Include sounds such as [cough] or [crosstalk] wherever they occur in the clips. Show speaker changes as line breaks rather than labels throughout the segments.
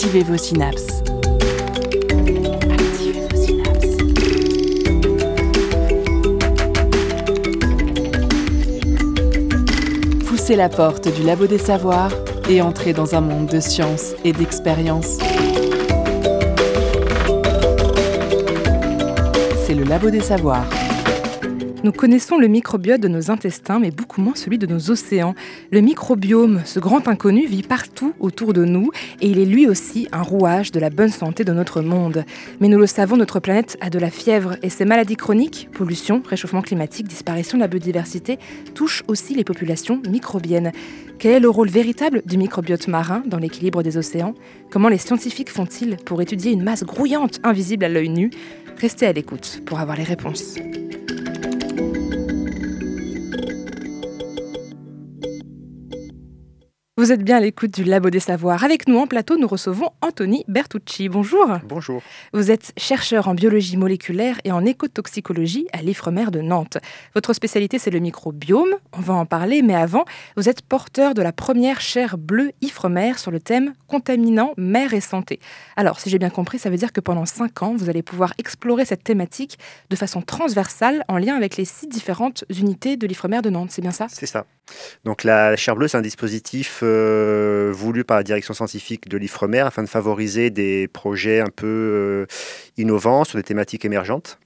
Activez vos synapses. Activez vos synapses. Poussez la porte du labo des savoirs et entrez dans un monde de science et d'expérience. C'est le labo des savoirs.
Nous connaissons le microbiote de nos intestins, mais beaucoup moins celui de nos océans. Le microbiome, ce grand inconnu, vit partout autour de nous et il est lui aussi un rouage de la bonne santé de notre monde. Mais nous le savons, notre planète a de la fièvre et ces maladies chroniques, pollution, réchauffement climatique, disparition de la biodiversité, touchent aussi les populations microbiennes. Quel est le rôle véritable du microbiote marin dans l'équilibre des océans? Comment les scientifiques font-ils pour étudier une masse grouillante invisible à l'œil nu? Restez à l'écoute pour avoir les réponses. Vous êtes bien à l'écoute du Labo des Savoirs. Avec nous en plateau, nous recevons Anthony Bertucci. Bonjour.
Bonjour.
Vous êtes chercheur en biologie moléculaire et en écotoxicologie à l'IFREMER de Nantes. Votre spécialité, c'est le microbiome. On va en parler, mais avant, vous êtes porteur de la première chaire bleue IFREMER sur le thème contaminants, mer et santé. Alors, si j'ai bien compris, ça veut dire que pendant cinq ans, vous allez pouvoir explorer cette thématique de façon transversale en lien avec les six différentes unités de l'IFREMER de Nantes. C'est bien ça?
C'est ça. Donc la chaire bleue, c'est un dispositif euh, voulu par la direction scientifique de l'IFREMER afin de favoriser des projets un peu euh, innovants sur des thématiques émergentes.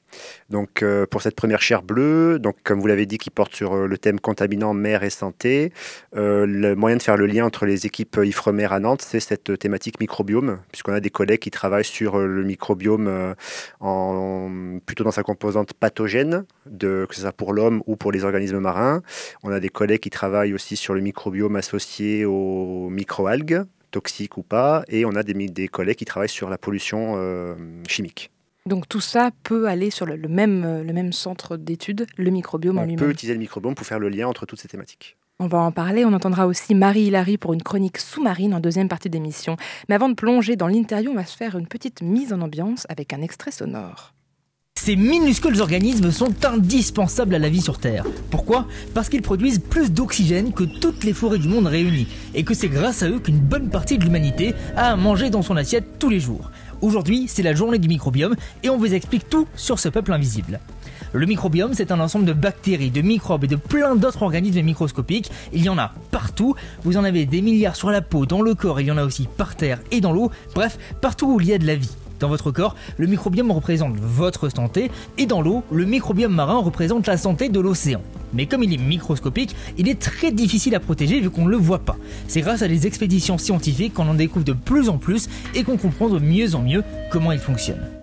Donc euh, pour cette première chaire bleue, donc comme vous l'avez dit, qui porte sur euh, le thème contaminant mer et santé, euh, le moyen de faire le lien entre les équipes IFREMER à Nantes, c'est cette thématique microbiome, puisqu'on a des collègues qui travaillent sur le microbiome plutôt dans sa composante pathogène, que ce soit pour l'homme ou pour les organismes marins. On a des collègues qui travaillent aussi sur le microbiome associé aux microalgues, toxiques ou pas, et on a des, collègues qui travaillent sur la pollution chimique.
Donc tout ça peut aller sur le, le même, euh, le même centre d'études, le microbiome en
On peut utiliser le microbiome pour faire le lien entre toutes ces thématiques.
On va en parler. On entendra aussi Marie Hilary pour une chronique sous-marine en deuxième partie d'émission. Mais avant de plonger dans l'interview, on va se faire une petite mise en ambiance avec un extrait sonore.
Ces minuscules organismes sont indispensables à la vie sur Terre. Pourquoi? Parce qu'ils produisent plus d'oxygène que toutes les forêts du monde réunies, et que c'est grâce à eux qu'une bonne partie de l'humanité a à manger dans son assiette tous les jours. Aujourd'hui, c'est la journée du microbiome, et on vous explique tout sur ce peuple invisible. Le microbiome, c'est un ensemble de bactéries, de microbes et de plein d'autres organismes microscopiques. Il y en a partout. Vous en avez des milliards sur la peau, dans le corps, il y en a aussi par terre et dans l'eau. Bref, partout où il y a de la vie. Dans votre corps, le microbiome représente votre santé et dans l'eau, le microbiome marin représente la santé de l'océan. Mais comme il est microscopique, il est très difficile à protéger vu qu'on ne le voit pas. C'est grâce à des expéditions scientifiques qu'on en découvre de plus en plus et qu'on comprend de mieux en mieux comment il fonctionne.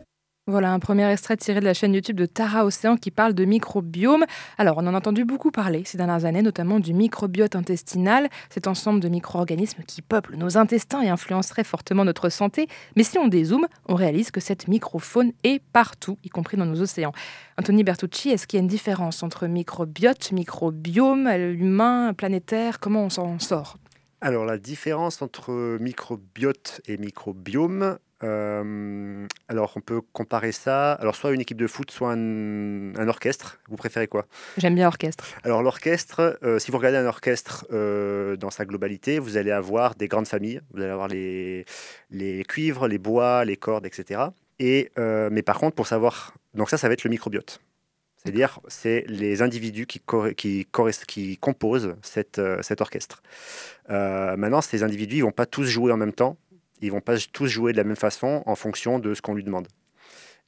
Voilà un premier extrait tiré de la chaîne YouTube de Tara Océan qui parle de microbiome. Alors, on en a entendu beaucoup parler ces dernières années, notamment du microbiote intestinal, cet ensemble de micro-organismes qui peuplent nos intestins et influencerait fortement notre santé. Mais si on dézoome, on réalise que cette microfaune est partout, y compris dans nos océans. Anthony Bertucci, est-ce qu'il y a une différence entre microbiote, microbiome, humain, planétaire? Comment on s'en sort?
Alors la différence entre microbiote et microbiome, euh, alors on peut comparer ça, alors soit une équipe de foot, soit un, un orchestre. Vous préférez quoi?
J'aime bien orchestre.
Alors l'orchestre, euh, si vous regardez un orchestre euh, dans sa globalité, vous allez avoir des grandes familles. Vous allez avoir les, les cuivres, les bois, les cordes, etc. Et, mais par contre, pour savoir, donc ça, ça va être le microbiote. C'est-à-dire, c'est les individus qui, composent cette, cet orchestre. Maintenant, ces individus, ils vont pas tous jouer en même temps. Ils vont pas tous jouer de la même façon en fonction de ce qu'on lui demande.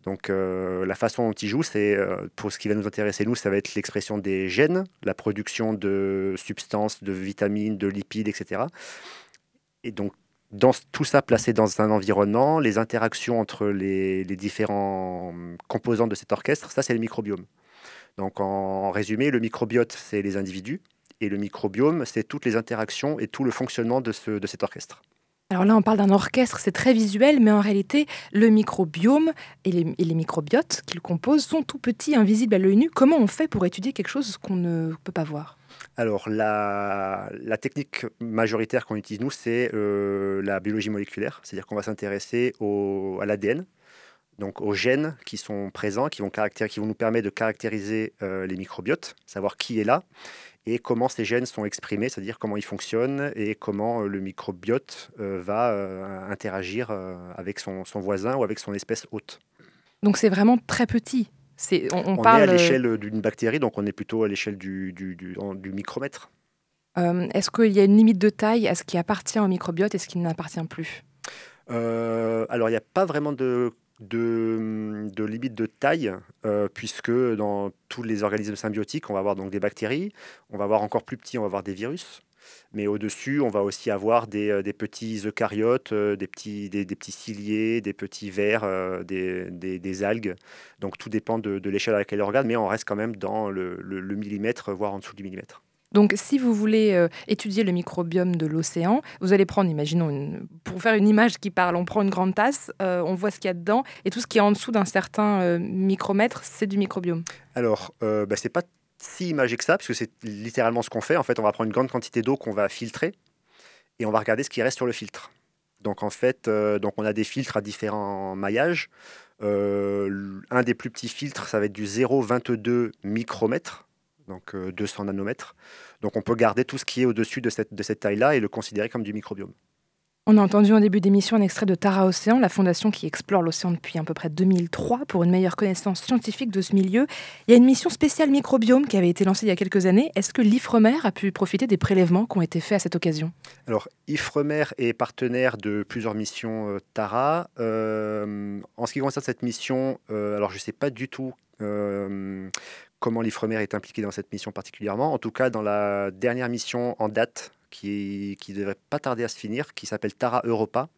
Donc, euh, la façon dont ils jouent, c'est euh, pour ce qui va nous intéresser nous, ça va être l'expression des gènes, la production de substances, de vitamines, de lipides, etc. Et donc, tout ça placé dans un environnement, les interactions entre les, différents composants de cet orchestre, ça c'est le microbiome. Donc en résumé, le microbiote c'est les individus et le microbiome c'est toutes les interactions et tout le fonctionnement de cet orchestre.
Alors là, on parle d'un orchestre, c'est très visuel, mais en réalité, le microbiome et les, microbiotes qu'il compose sont tout petits, invisibles à l'œil nu. Comment on fait pour étudier quelque chose qu'on ne peut pas voir?
Alors la, technique majoritaire qu'on utilise nous c'est euh, la biologie moléculaire, c'est-à-dire qu'on va s'intéresser à l'ADN. Donc aux gènes qui sont présents, qui vont, qui vont nous permettre de caractériser les microbiotes, savoir qui est là et comment ces gènes sont exprimés, c'est-à-dire comment ils fonctionnent et comment le microbiote va interagir avec son, son, voisin ou avec son espèce hôte.
Donc c'est vraiment très petit.
on, on, parle... est à l'échelle d'une bactérie, donc on est plutôt à l'échelle du, du, du, du, micromètre.
Euh, est-ce qu'il y a une limite de taille à ce qui appartient au microbiote et ce qui n'appartient plus?
Euh, Alors il n'y a pas vraiment de, de, de limite de taille, euh, puisque dans tous les organismes symbiotiques, on va avoir donc des bactéries, on va avoir encore plus petits, on va avoir des virus. Mais au-dessus, on va aussi avoir des, euh, petits eucaryotes, euh, des petits, des, petits ciliés, des petits vers, euh, des, algues. Donc tout dépend de, l'échelle à laquelle on regarde, mais on reste quand même dans le, millimètre, voire en dessous du millimètre.
Donc, si vous voulez étudier le microbiome de l'océan, vous allez prendre, imaginons, pour faire une image qui parle, on prend une grande tasse, on voit ce qu'il y a dedans, et tout ce qui est en dessous d'un certain micromètre, c'est du microbiome.
Alors, bah, c'est pas si imagé que ça, puisque c'est littéralement ce qu'on fait. En fait, on va prendre une grande quantité d'eau qu'on va filtrer et on va regarder ce qui reste sur le filtre. Donc en fait, euh, donc on a des filtres à différents maillages. Euh, un des plus petits filtres, ça va être du 0,22 micromètre, donc 200 euh, nanomètres. Donc on peut garder tout ce qui est au-dessus de cette, de cette taille-là et le considérer comme du microbiome.
On a entendu en début d'émission un extrait de Tara Océan, la fondation qui explore l'océan depuis à peu près 2003 pour une meilleure connaissance scientifique de ce milieu. Il y a une mission spéciale microbiome qui avait été lancée il y a quelques années. Est-ce que l'IFREMER a pu profiter des prélèvements qui ont été faits à cette occasion?
Alors, IFREMER est partenaire de plusieurs missions euh, Tara. Euh, en ce qui concerne cette mission, euh, alors je ne sais pas du tout comment l'IFREMER est impliqué dans cette mission particulièrement. En tout cas, dans la dernière mission en date qui ne devrait pas tarder à se finir, qui s'appelle Tara Europa.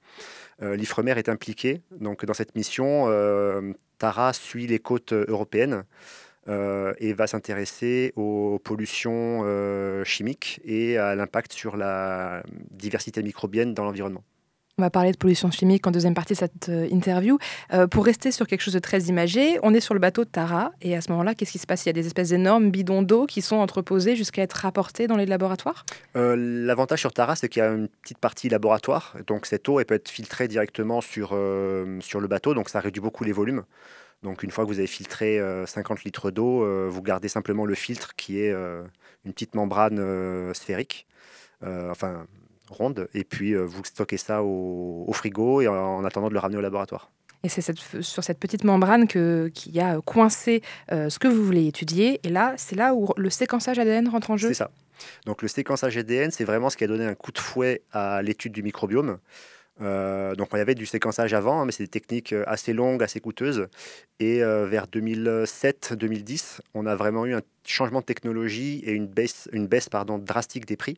Euh, L'IFREMER est impliqué donc, dans cette mission. Euh, Tara suit les côtes européennes euh, et va s'intéresser aux pollutions chimiques et à l'impact sur la diversité microbienne dans l'environnement.
On va parler de pollution chimique en deuxième partie de cette euh, interview. Euh, pour rester sur quelque chose de très imagé, on est sur le bateau de Tara. Et à ce moment-là, qu'est-ce qui se passe? Il y a des espèces d'énormes bidons d'eau qui sont entreposés jusqu'à être rapportés dans les laboratoires?
Euh, L'avantage sur Tara, c'est qu'il y a une petite partie laboratoire. Donc cette eau, elle peut être filtrée directement sur, sur le bateau. Donc ça réduit beaucoup les volumes. Donc une fois que vous avez filtré 50 litres d'eau, vous gardez simplement le filtre qui est une petite membrane sphérique. enfin, ronde, et puis euh, vous stockez ça au, frigo et en, attendant de le ramener au laboratoire.
Et c'est sur cette petite membrane que, qui a coincé euh, ce que vous voulez étudier. Et là, c'est là où le séquençage ADN rentre en jeu
C'est ça. Donc le séquençage ADN, c'est vraiment ce qui a donné un coup de fouet à l'étude du microbiome. Euh, donc on y avait du séquençage avant, hein, mais c'est des techniques assez longues, assez coûteuses. Et vers 2007-2010, on a vraiment eu un changement de technologie et une baisse, une baisse pardon, drastique des prix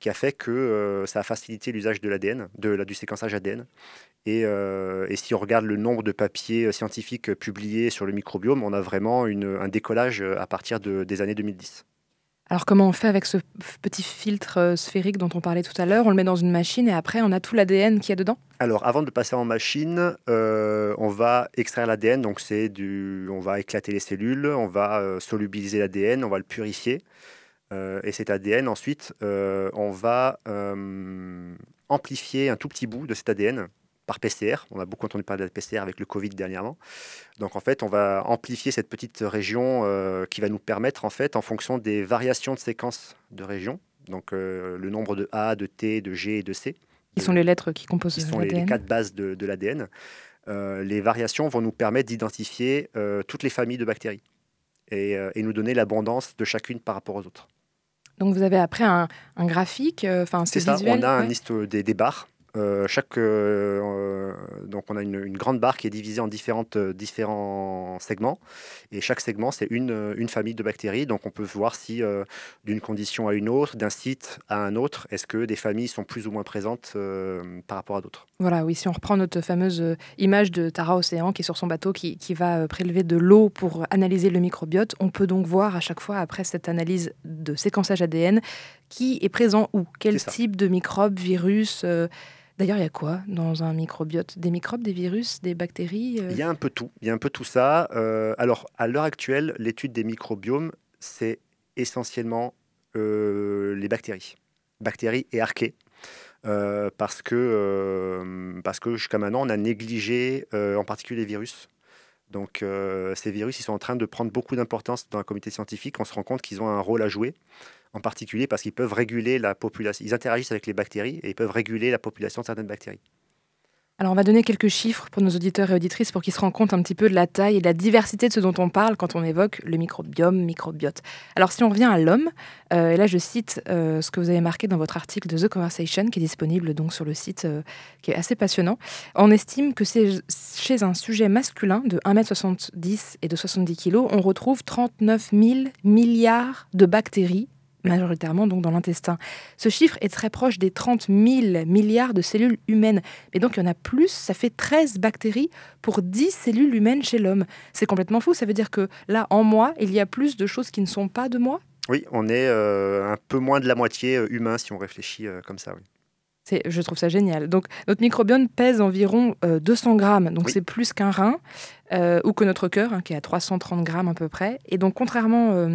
qui a fait que euh, ça a facilité l'usage de l'ADN, de, du séquençage ADN. Euh, et, si on regarde le nombre de papiers euh, scientifiques publiés sur le microbiome, on a vraiment une, un décollage à partir de, des années 2010.
Alors comment on fait avec ce petit filtre sphérique dont on parlait tout à l'heure? On le met dans une machine et après on a tout l'ADN qu'il y a dedans?
Alors avant de passer en machine, on va extraire l'ADN, donc c'est du, on va éclater les cellules, on va solubiliser l'ADN, on va le purifier. Euh, et cet ADN, ensuite, euh, on va euh, amplifier un tout petit bout de cet ADN par PCR. On a beaucoup entendu parler de la PCR avec le Covid dernièrement. Donc en fait, on va amplifier cette petite région qui va nous permettre, en fait, en fonction des variations de séquences de régions, donc le nombre de A, de T, de G et de C.
Qui sont les lettres qui composent
l'ADN. Qui sont les, quatre bases de, l'ADN. les variations vont nous permettre d'identifier toutes les familles de bactéries et, et nous donner l'abondance de chacune par rapport aux autres.
Donc vous avez après un, graphique, euh, enfin
c'est ça. On a un liste des, des barres euh, chaque, euh, euh, donc on a une, grande barre qui est divisée en différentes, différents segments. Et chaque segment, c'est une, une famille de bactéries. Donc on peut voir si d'une condition à une autre, d'un site à un autre, est-ce que des familles sont plus ou moins présentes par rapport à d'autres.
Voilà, oui, si on reprend notre fameuse image de Tara Océan qui est sur son bateau, qui, qui va prélever de l'eau pour analyser le microbiote, on peut donc voir à chaque fois, après cette analyse de séquençage ADN, qui est présent où? Quel type de microbes, virus D'ailleurs, il y a quoi dans un microbiote? Des microbes, des virus, des bactéries
euh? Il y a un peu tout. Il y a un peu tout ça. Euh, alors, à l'heure actuelle, l'étude des microbiomes, c'est essentiellement euh, les bactéries. Bactéries et archées. parce que, parce que jusqu'à maintenant, on a négligé en particulier les virus. Donc ces virus, ils sont en train de prendre beaucoup d'importance dans la communauté scientifique. On se rend compte qu'ils ont un rôle à jouer, en particulier parce qu'ils peuvent réguler la population. Ils interagissent avec les bactéries et ils peuvent réguler la population de certaines bactéries.
Alors on va donner quelques chiffres pour nos auditeurs et auditrices pour qu'ils se rendent compte un petit peu de la taille et de la diversité de ce dont on parle quand on évoque le microbiome, microbiote. Alors si on revient à l'homme, euh, et là je cite euh, ce que vous avez marqué dans votre article de The Conversation qui est disponible donc sur le site euh, qui est assez passionnant, on estime que chez un sujet masculin de 1m70 et de 70 kg, on retrouve 39 000 milliards de bactéries majoritairement donc dans l'intestin. Ce chiffre est très proche des 30 000 milliards de cellules humaines. Mais donc il y en a plus, ça fait 13 bactéries pour 10 cellules humaines chez l'homme. C'est complètement fou, ça veut dire que là, en moi, il y a plus de choses qui ne sont pas de moi?
Oui, on est euh, un peu moins de la moitié euh, humain si on réfléchit euh, comme ça.
Oui. Je trouve ça génial. Donc, notre microbiome pèse environ 200 grammes, donc c'est plus qu'un rein, ou que notre cœur, hein, qui est à 330 grammes à peu près. Et donc, contrairement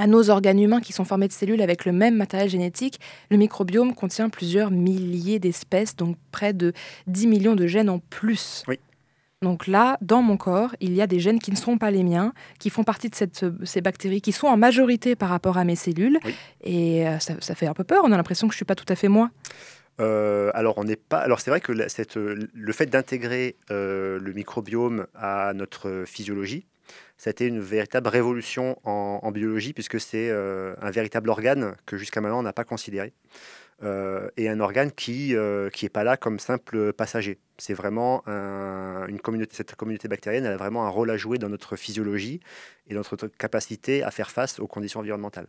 à nos organes humains qui sont formés de cellules avec le même matériel génétique, le microbiome contient plusieurs milliers d'espèces, donc près de 10 millions de gènes en plus.
Oui.
Donc là, dans mon corps, il y a des gènes qui ne sont pas les miens, qui font partie de cette, ces bactéries, qui sont en majorité par rapport à mes cellules. Et euh, ça, fait un peu peur, on a l'impression que je ne suis pas tout à fait moi.
Euh, alors, on n'est pas. Alors, c'est vrai que cette, le fait d'intégrer euh, le microbiome à notre physiologie, c'était une véritable révolution en, biologie, puisque c'est euh, un véritable organe que jusqu'à maintenant on n'a pas considéré. Euh, et un organe qui n'est euh, pas là comme simple passager. C'est vraiment une communauté, cette communauté bactérienne, elle a vraiment un rôle à jouer dans notre physiologie et notre capacité à faire face aux conditions environnementales.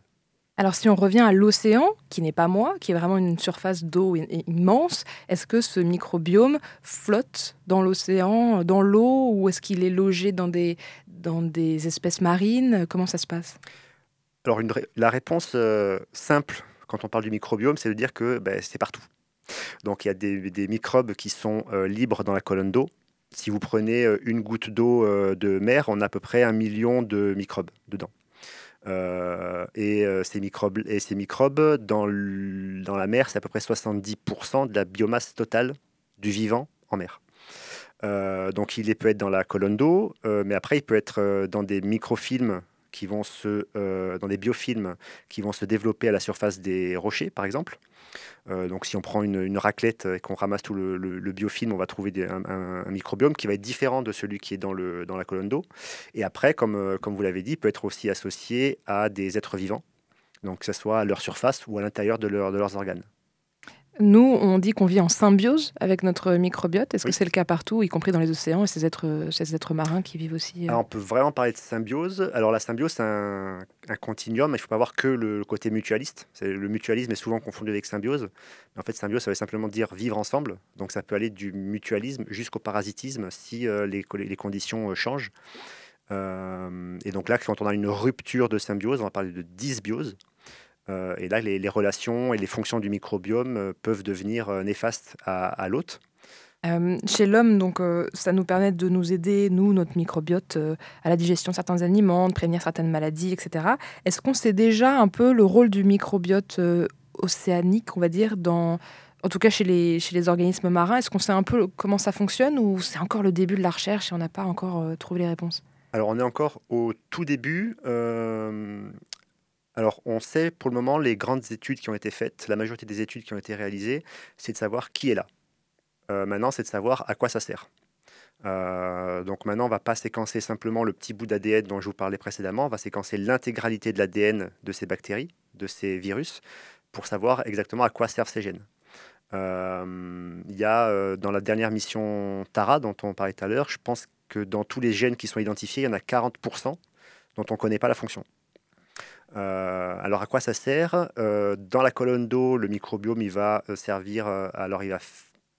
Alors si on revient à l'océan, qui n'est pas moi, qui est vraiment une surface d'eau immense, est-ce que ce microbiome flotte dans l'océan, dans l'eau, ou est-ce qu'il est logé dans des, dans des espèces marines Comment ça se passe?
Alors la réponse euh, simple quand on parle du microbiome, c'est de dire que ben, c'est partout. Donc il y a des, microbes qui sont euh, libres dans la colonne d'eau. Si vous prenez euh, une goutte d'eau de mer, on a à peu près un million de microbes dedans. Euh, et, euh, ces microbes, dans la mer, c'est à peu près 70% de la biomasse totale du vivant en mer. Euh, donc il peut être dans la colonne d'eau, mais après il peut être dans des microfilms qui vont se, dans des biofilms qui vont se développer à la surface des rochers, par exemple. Euh, donc si on prend une, raclette et qu'on ramasse tout le, biofilm, on va trouver un, microbiome qui va être différent de celui qui est dans, la colonne d'eau. Et après, comme, euh, comme vous l'avez dit, peut être aussi associé à des êtres vivants, donc que ce soit à leur surface ou à l'intérieur de leurs organes.
Nous, on dit qu'on vit en symbiose avec notre microbiote. Est-ce que c'est le cas partout, y compris dans les océans et ces êtres, ces êtres marins qui vivent aussi
euh on peut vraiment parler de symbiose. Alors la symbiose, c'est un, continuum, mais il ne faut pas voir que le côté mutualiste. Le mutualisme est souvent confondu avec symbiose. Mais en fait, symbiose, ça veut simplement dire vivre ensemble. Donc ça peut aller du mutualisme jusqu'au parasitisme si euh, les, les, conditions euh, changent. et donc là, quand on a une rupture de symbiose, on va parler de dysbiose. Euh, et là, les, relations et les fonctions du microbiome euh, peuvent devenir euh, néfastes à, l'hôte.
chez l'homme, donc, ça nous permet de nous aider, nous, notre microbiote, à la digestion de certains aliments, de prévenir certaines maladies, etc. Est-ce qu'on sait déjà un peu le rôle du microbiote océanique, on va dire, dans, en tout cas chez les, chez les organismes marins? Est-ce qu'on sait un peu comment ça fonctionne ou c'est encore le début de la recherche et on n'a pas encore trouvé les réponses?
Alors on est encore au tout début. Alors, on sait pour le moment les grandes études qui ont été faites, la majorité des études qui ont été réalisées, c'est de savoir qui est là. Euh, maintenant, c'est de savoir à quoi ça sert. Euh, donc maintenant, on va pas séquencer simplement le petit bout d'ADN dont je vous parlais précédemment, on va séquencer l'intégralité de l'ADN de ces bactéries, de ces virus, pour savoir exactement à quoi servent ces gènes. Euh, il y a dans la dernière mission Tara dont on parlait tout à l'heure, je pense que dans tous les gènes qui sont identifiés, il y en a 40% dont on ne connaît pas la fonction. Euh, alors à quoi ça sert? Euh, Dans la colonne d'eau, le microbiome va euh, servir. alors il,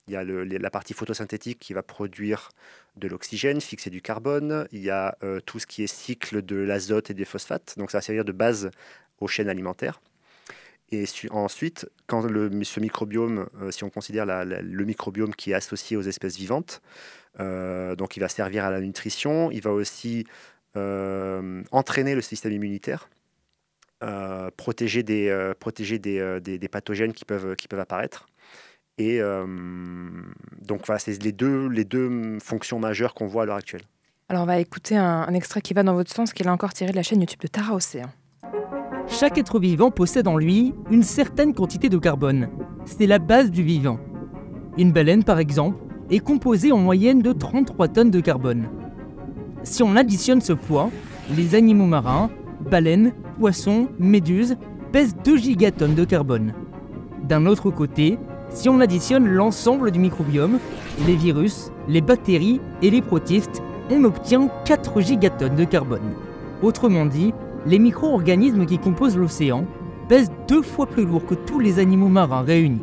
y a la partie photosynthétique qui va produire de l'oxygène, fixer du carbone. Il y a tout ce qui est cycle de l'azote et des phosphates. Donc ça va servir de base aux chaînes alimentaires. Et ensuite, quand ce microbiome, si on considère le microbiome qui est associé aux espèces vivantes, donc il va servir à la nutrition, il va aussi entraîner le système immunitaire. Euh, protéger, des, euh, protéger euh, des, des, pathogènes qui peuvent, qui peuvent apparaître. Et donc, voilà, c'est les deux, les deux fonctions majeures qu'on voit à l'heure actuelle.
Alors on va écouter un, un extrait qui va dans votre sens, qu'il a encore tiré de la chaîne YouTube de Tara Océan.
Chaque être vivant possède en lui une certaine quantité de carbone. C'est la base du vivant. Une baleine, par exemple, est composée en moyenne de 33 tonnes de carbone. Si on additionne ce poids, les animaux marins, baleines, poissons, méduses, pèsent 2 gigatonnes de carbone. D'un autre côté, si on additionne l'ensemble du microbiome, les virus, les bactéries et les protistes, on obtient 4 gigatonnes de carbone. Autrement dit, les micro-organismes qui composent l'océan pèsent deux fois plus lourd que tous les animaux marins réunis.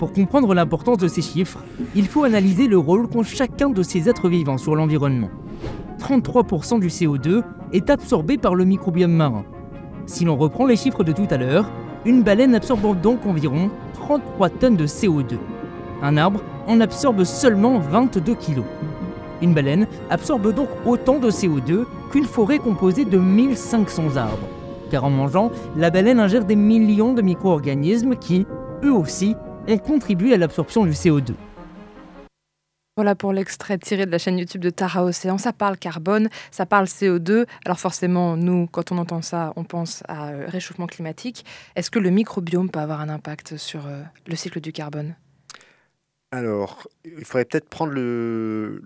Pour comprendre l'importance de ces chiffres, il faut analyser le rôle qu'ont chacun de ces êtres vivants sur l'environnement. 33% du CO2 est absorbé par le microbiome marin. Si l'on reprend les chiffres de tout à l'heure, une baleine absorbe donc environ 33 tonnes de CO2. Un arbre en absorbe seulement 22 kg. Une baleine absorbe donc autant de CO2 qu'une forêt composée de 1500 arbres. Car en mangeant, la baleine ingère des millions de micro-organismes qui, eux aussi, ont contribué à l'absorption du CO2.
Voilà pour l'extrait tiré de la chaîne YouTube de Tara Océan. Ça parle carbone, ça parle CO2. Alors forcément, nous, quand on entend ça, on pense à euh, réchauffement climatique. Est-ce que le microbiome peut avoir un impact sur euh, le cycle du carbone?
Alors, il faudrait peut-être prendre le,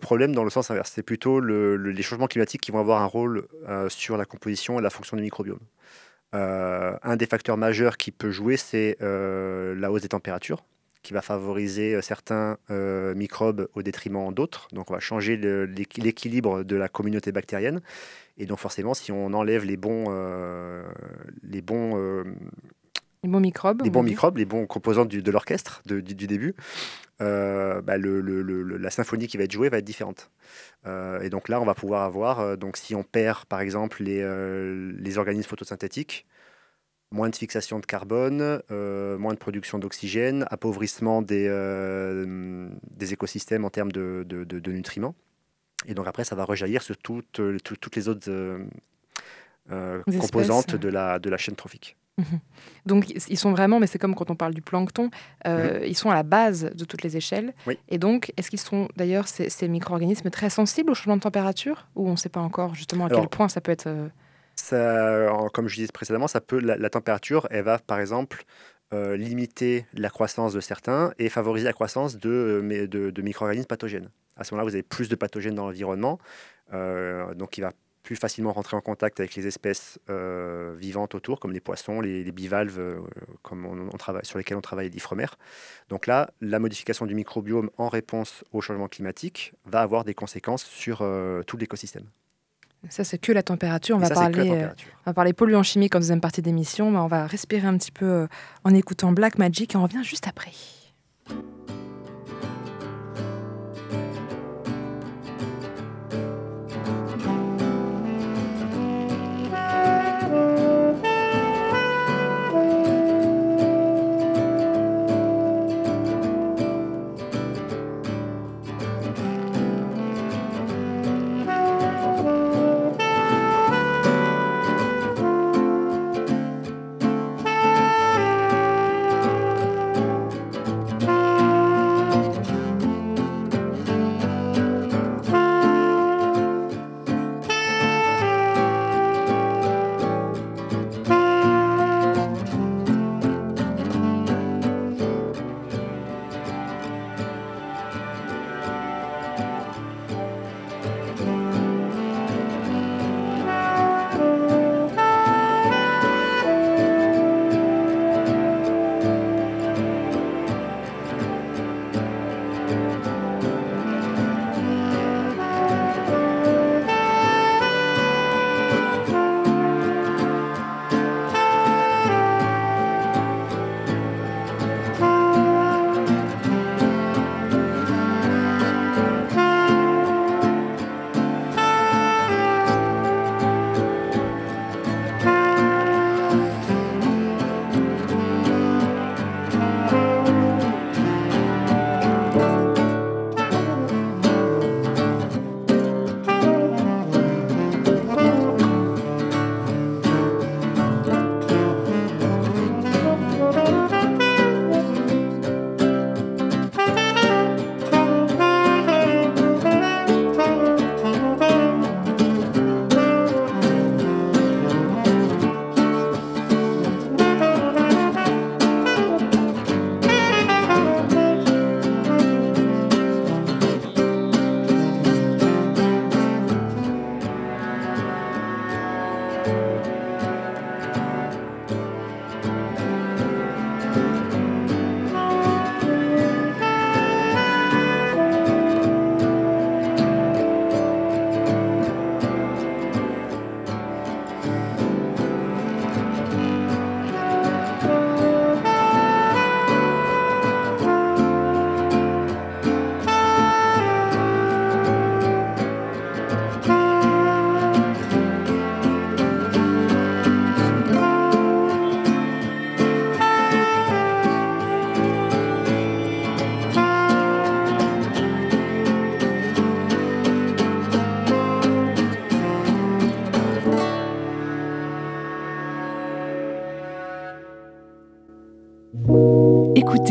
problème dans le sens inverse. C'est plutôt le- le- les changements climatiques qui vont avoir un rôle euh, sur la composition et la fonction du microbiome. Un des facteurs majeurs qui peut jouer, c'est la hausse des températures, qui va favoriser euh, certains euh, microbes au détriment d'autres. Donc, on va changer l'équilibre de la communauté bactérienne. Et donc, forcément, si on enlève les bons, euh, les bons euh,
Les bons microbes
les
on
bons microbes, les bons composants du- de l'orchestre du, du début, bah, le- le- le- le- la symphonie qui va être jouée va être différente. Et donc là, on va pouvoir avoir, donc si on perd par exemple les, les organismes photosynthétiques, moins de fixation de carbone, euh, moins de production d'oxygène, appauvrissement des, euh, des écosystèmes en termes de, de- de- de nutriments. Et donc après, ça va rejaillir sur toutes, euh, tout- toutes les autres euh,
Les
composantes de la, de la chaîne trophique.
Donc ils sont vraiment, mais c'est comme quand on parle du plancton, euh, ils sont à la base de toutes les échelles.
Mhm. Oui.
Et donc, est-ce qu'ils sont d'ailleurs ces, ces micro-organismes très sensibles au changement de température Ou on ne sait pas encore justement à quel point ça peut être... euh,
comme je disais précédemment, ça peut, la, température, elle va par exemple euh, limiter la croissance de certains et favoriser la croissance de, euh, mais- de, de micro-organismes pathogènes. À ce moment-là, vous avez plus de pathogènes dans l'environnement, euh, donc il va plus facilement rentrer en contact avec les espèces euh, vivantes autour, comme les poissons, les, bivalves, euh, sur lesquels on travaille l'ifremer. Donc là, la modification du microbiome en réponse au changement climatique va avoir des conséquences sur euh, tout l'écosystème.
Ça, c'est que la température. On va,
ça,
parler, euh,
température.
on va parler polluants chimiques en deuxième partie d'émission, mais on va respirer un petit peu euh, en écoutant Black Magic et on revient juste après.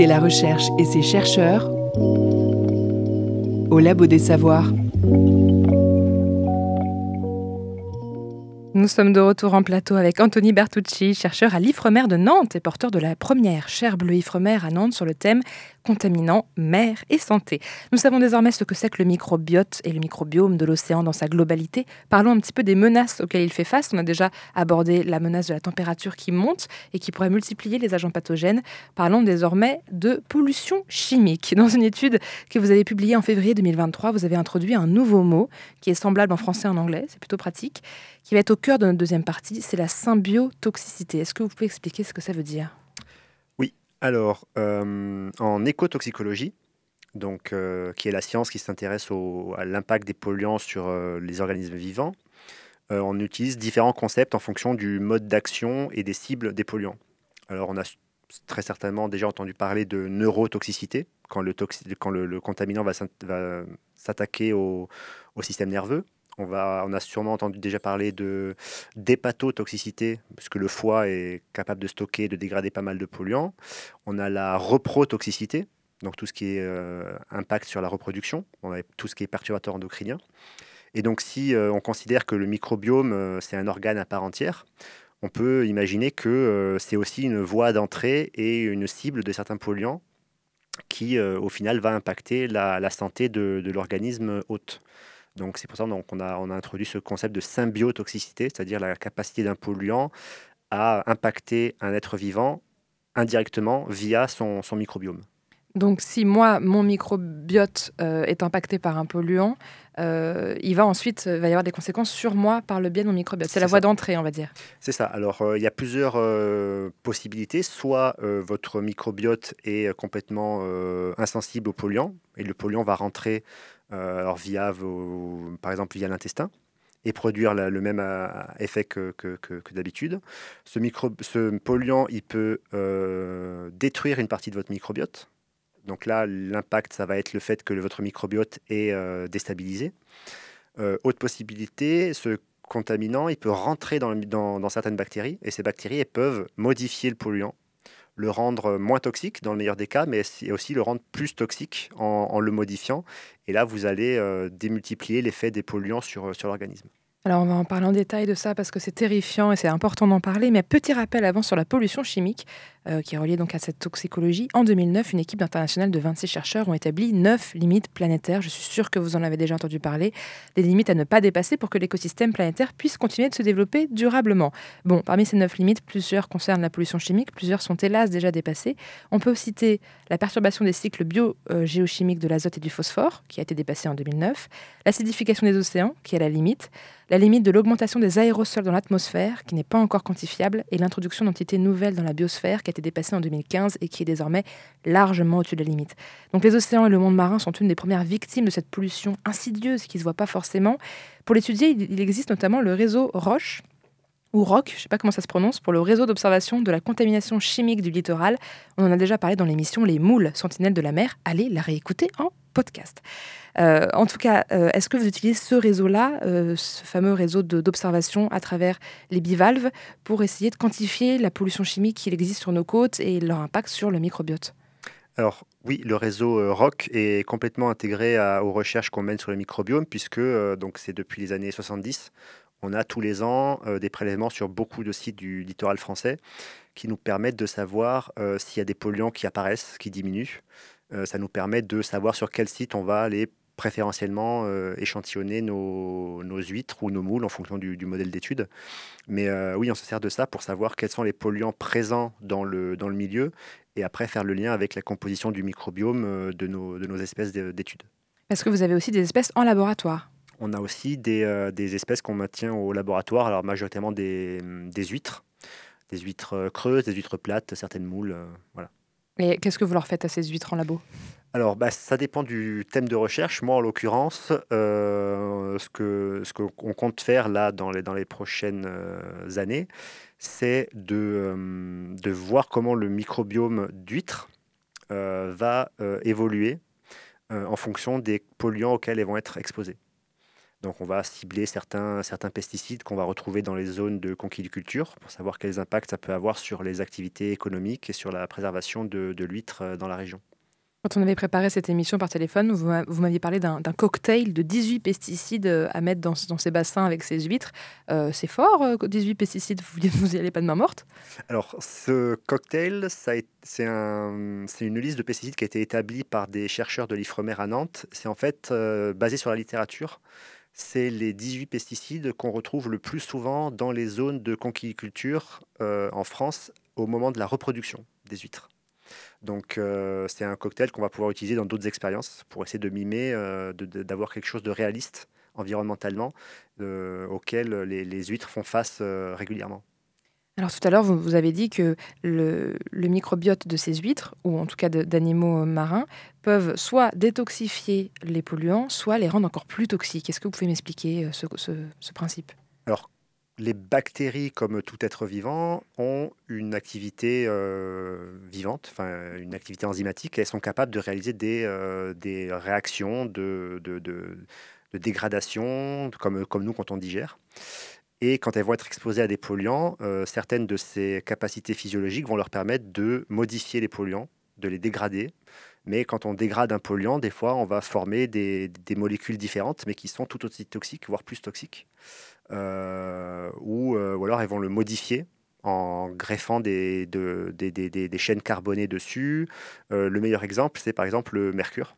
La recherche et ses chercheurs au Labo des Savoirs.
Nous sommes de retour en plateau avec Anthony Bertucci, chercheur à l'Ifremer de Nantes et porteur de la première chaire bleu Ifremer à Nantes sur le thème contaminants, mer et santé. Nous savons désormais ce que c'est que le microbiote et le microbiome de l'océan dans sa globalité. Parlons un petit peu des menaces auxquelles il fait face. On a déjà abordé la menace de la température qui monte et qui pourrait multiplier les agents pathogènes. Parlons désormais de pollution chimique. Dans une étude que vous avez publiée en février 2023, vous avez introduit un nouveau mot qui est semblable en français et en anglais, c'est plutôt pratique, qui va être au cœur de notre deuxième partie, c'est la symbiotoxicité. Est-ce que vous pouvez expliquer ce que ça veut dire?
Oui, alors euh, en écotoxicologie, donc, euh, qui est la science qui s'intéresse à l'impact des polluants sur euh, les organismes vivants, on utilise différents concepts en fonction du mode d'action et des cibles des polluants. Alors on a très certainement déjà entendu parler de neurotoxicité, quand le, contaminant va s'attaquer au, système nerveux. On, va, on a sûrement entendu déjà parler de d'hépatotoxicité, puisque le foie est capable de stocker, de dégrader pas mal de polluants. On a la reprotoxicité, donc tout ce qui est euh, impact sur la reproduction, tout ce qui est perturbateur endocrinien. Et donc si euh, on considère que le microbiome, euh, c'est un organe à part entière, on peut imaginer que c'est aussi une voie d'entrée et une cible de certains polluants qui, au final, va impacter la, santé de l'organisme hôte. Donc c'est pour ça qu'on a, on a introduit ce concept de symbiotoxicité, c'est-à-dire la capacité d'un polluant à impacter un être vivant indirectement via son, microbiome.
Donc si moi, mon microbiote euh, est impacté par un polluant, euh, il va ensuite va y avoir des conséquences sur moi par le biais de mon microbiote. C'est la voie d'entrée, on va dire.
C'est ça. Alors euh, il y a plusieurs possibilités. Soit votre microbiote est complètement insensible au polluant et le polluant va rentrer euh, alors via par exemple via l'intestin et produire le même euh, effet que, d'habitude. Ce, ce polluant, il peut euh, détruire une partie de votre microbiote. Donc là, l'impact, ça va être le fait que votre microbiote est déstabilisé. autre possibilité, ce contaminant, il peut rentrer dans, dans, certaines bactéries et ces bactéries peuvent modifier le polluant le rendre moins toxique dans le meilleur des cas, mais aussi le rendre plus toxique en, le modifiant. Et là, vous allez euh, démultiplier l'effet des polluants sur, sur l'organisme.
Alors on va en parler en détail de ça parce que c'est terrifiant et c'est important d'en parler. Mais petit rappel avant sur la pollution chimique euh, qui est reliée donc à cette toxicologie. En 2009, une équipe internationale de 26 chercheurs ont établi 9 limites planétaires. Je suis sûre que vous en avez déjà entendu parler. Des limites à ne pas dépasser pour que l'écosystème planétaire puisse continuer de se développer durablement. Bon, parmi ces 9 limites, plusieurs concernent la pollution chimique, plusieurs sont hélas déjà dépassées. On peut citer la perturbation des cycles bio-géochimiques de l'azote et du phosphore qui a été dépassée en 2009, l'acidification des océans qui est la limite, la limite de l'augmentation des aérosols dans l'atmosphère, qui n'est pas encore quantifiable, et l'introduction d'entités nouvelles dans la biosphère, qui a été dépassée en 2015 et qui est désormais largement au-dessus de la limite. Donc les océans et le monde marin sont une des premières victimes de cette pollution insidieuse qui ne se voit pas forcément. Pour l'étudier, il existe notamment le réseau Roche, ou ROC, je ne sais pas comment ça se prononce, pour le réseau d'observation de la contamination chimique du littoral. On en a déjà parlé dans l'émission Les moules sentinelles de la mer. Allez la réécouter en Euh, en tout cas, euh, est-ce que vous utilisez ce réseau-là, euh, ce fameux réseau d'observation à travers les bivalves, pour essayer de quantifier la pollution chimique qui existe sur nos côtes et leur impact sur le microbiote?
Alors oui, le réseau ROC est complètement intégré aux recherches qu'on mène sur le microbiome, puisque donc c'est depuis les années 70, on a tous les ans des prélèvements sur beaucoup de sites du littoral français qui nous permettent de savoir s'il y a des polluants qui apparaissent, qui diminuent. Ça nous permet de savoir sur quel site on va aller préférentiellement euh, échantillonner nos, huîtres ou nos moules en fonction du, modèle d'étude. Mais euh, oui, on se sert de ça pour savoir quels sont les polluants présents dans le, dans le milieu et après faire le lien avec la composition du microbiome euh, de nos, de nos espèces d'études.
Est-ce que vous avez aussi des espèces en laboratoire
On a aussi des, des espèces qu'on maintient au laboratoire, alors majoritairement des, des, huîtres, des huîtres creuses, des huîtres plates, certaines moules. voilà.
Qu'est-ce que vous leur faites à ces huîtres en labo?
Alors, bah, ça dépend du thème de recherche. Moi, en l'occurrence, euh, ce ce qu'on compte faire là dans les, dans les prochaines euh, années, c'est de, euh, de voir comment le microbiome d'huîtres va évoluer en fonction des polluants auxquels elles vont être exposées. Donc on va cibler certains, certains pesticides qu'on va retrouver dans les zones de conquiliculture pour savoir quels impacts ça peut avoir sur les activités économiques et sur la préservation de, de l'huître euh, dans la région.
Quand on avait préparé cette émission par téléphone, vous m'aviez parlé d'un cocktail de 18 pesticides euh, à mettre dans, ces bassins avec ces huîtres. Euh, c'est fort, 18 pesticides, vous n'y allez pas de main morte?
Alors, ce cocktail, c'est un, une liste de pesticides qui a été établie par des chercheurs de l'IFREMER à Nantes. C'est en fait basé sur la littérature c'est les 18 pesticides qu'on retrouve le plus souvent dans les zones de conquiliculture euh, en France au moment de la reproduction des huîtres. Donc euh, c'est un cocktail qu'on va pouvoir utiliser dans d'autres expériences pour essayer de mimer, euh, d'avoir quelque chose de réaliste environnementalement auquel les huîtres font face régulièrement.
Alors tout à l'heure, vous, avez dit que le, microbiote de ces huîtres, ou en tout cas d'animaux marins, peuvent soit détoxifier les polluants, soit les rendre encore plus toxiques. Est-ce que vous pouvez m'expliquer euh, ce, principe?
Alors, les bactéries, comme tout être vivant, ont une activité euh, vivante, une activité enzymatique, elles sont capables de réaliser des, euh, réactions de, dégradation, comme, comme nous quand on digère. Et quand elles vont être exposées à des polluants, euh, certaines de ces capacités physiologiques vont leur permettre de modifier les polluants, de les dégrader. Mais quand on dégrade un polluant, des fois, on va former des, molécules différentes, mais qui sont tout aussi toxiques, voire plus toxiques. Euh, ou, euh, ou, alors elles vont le modifier en greffant des, chaînes carbonées dessus. le meilleur exemple, c'est par exemple le mercure.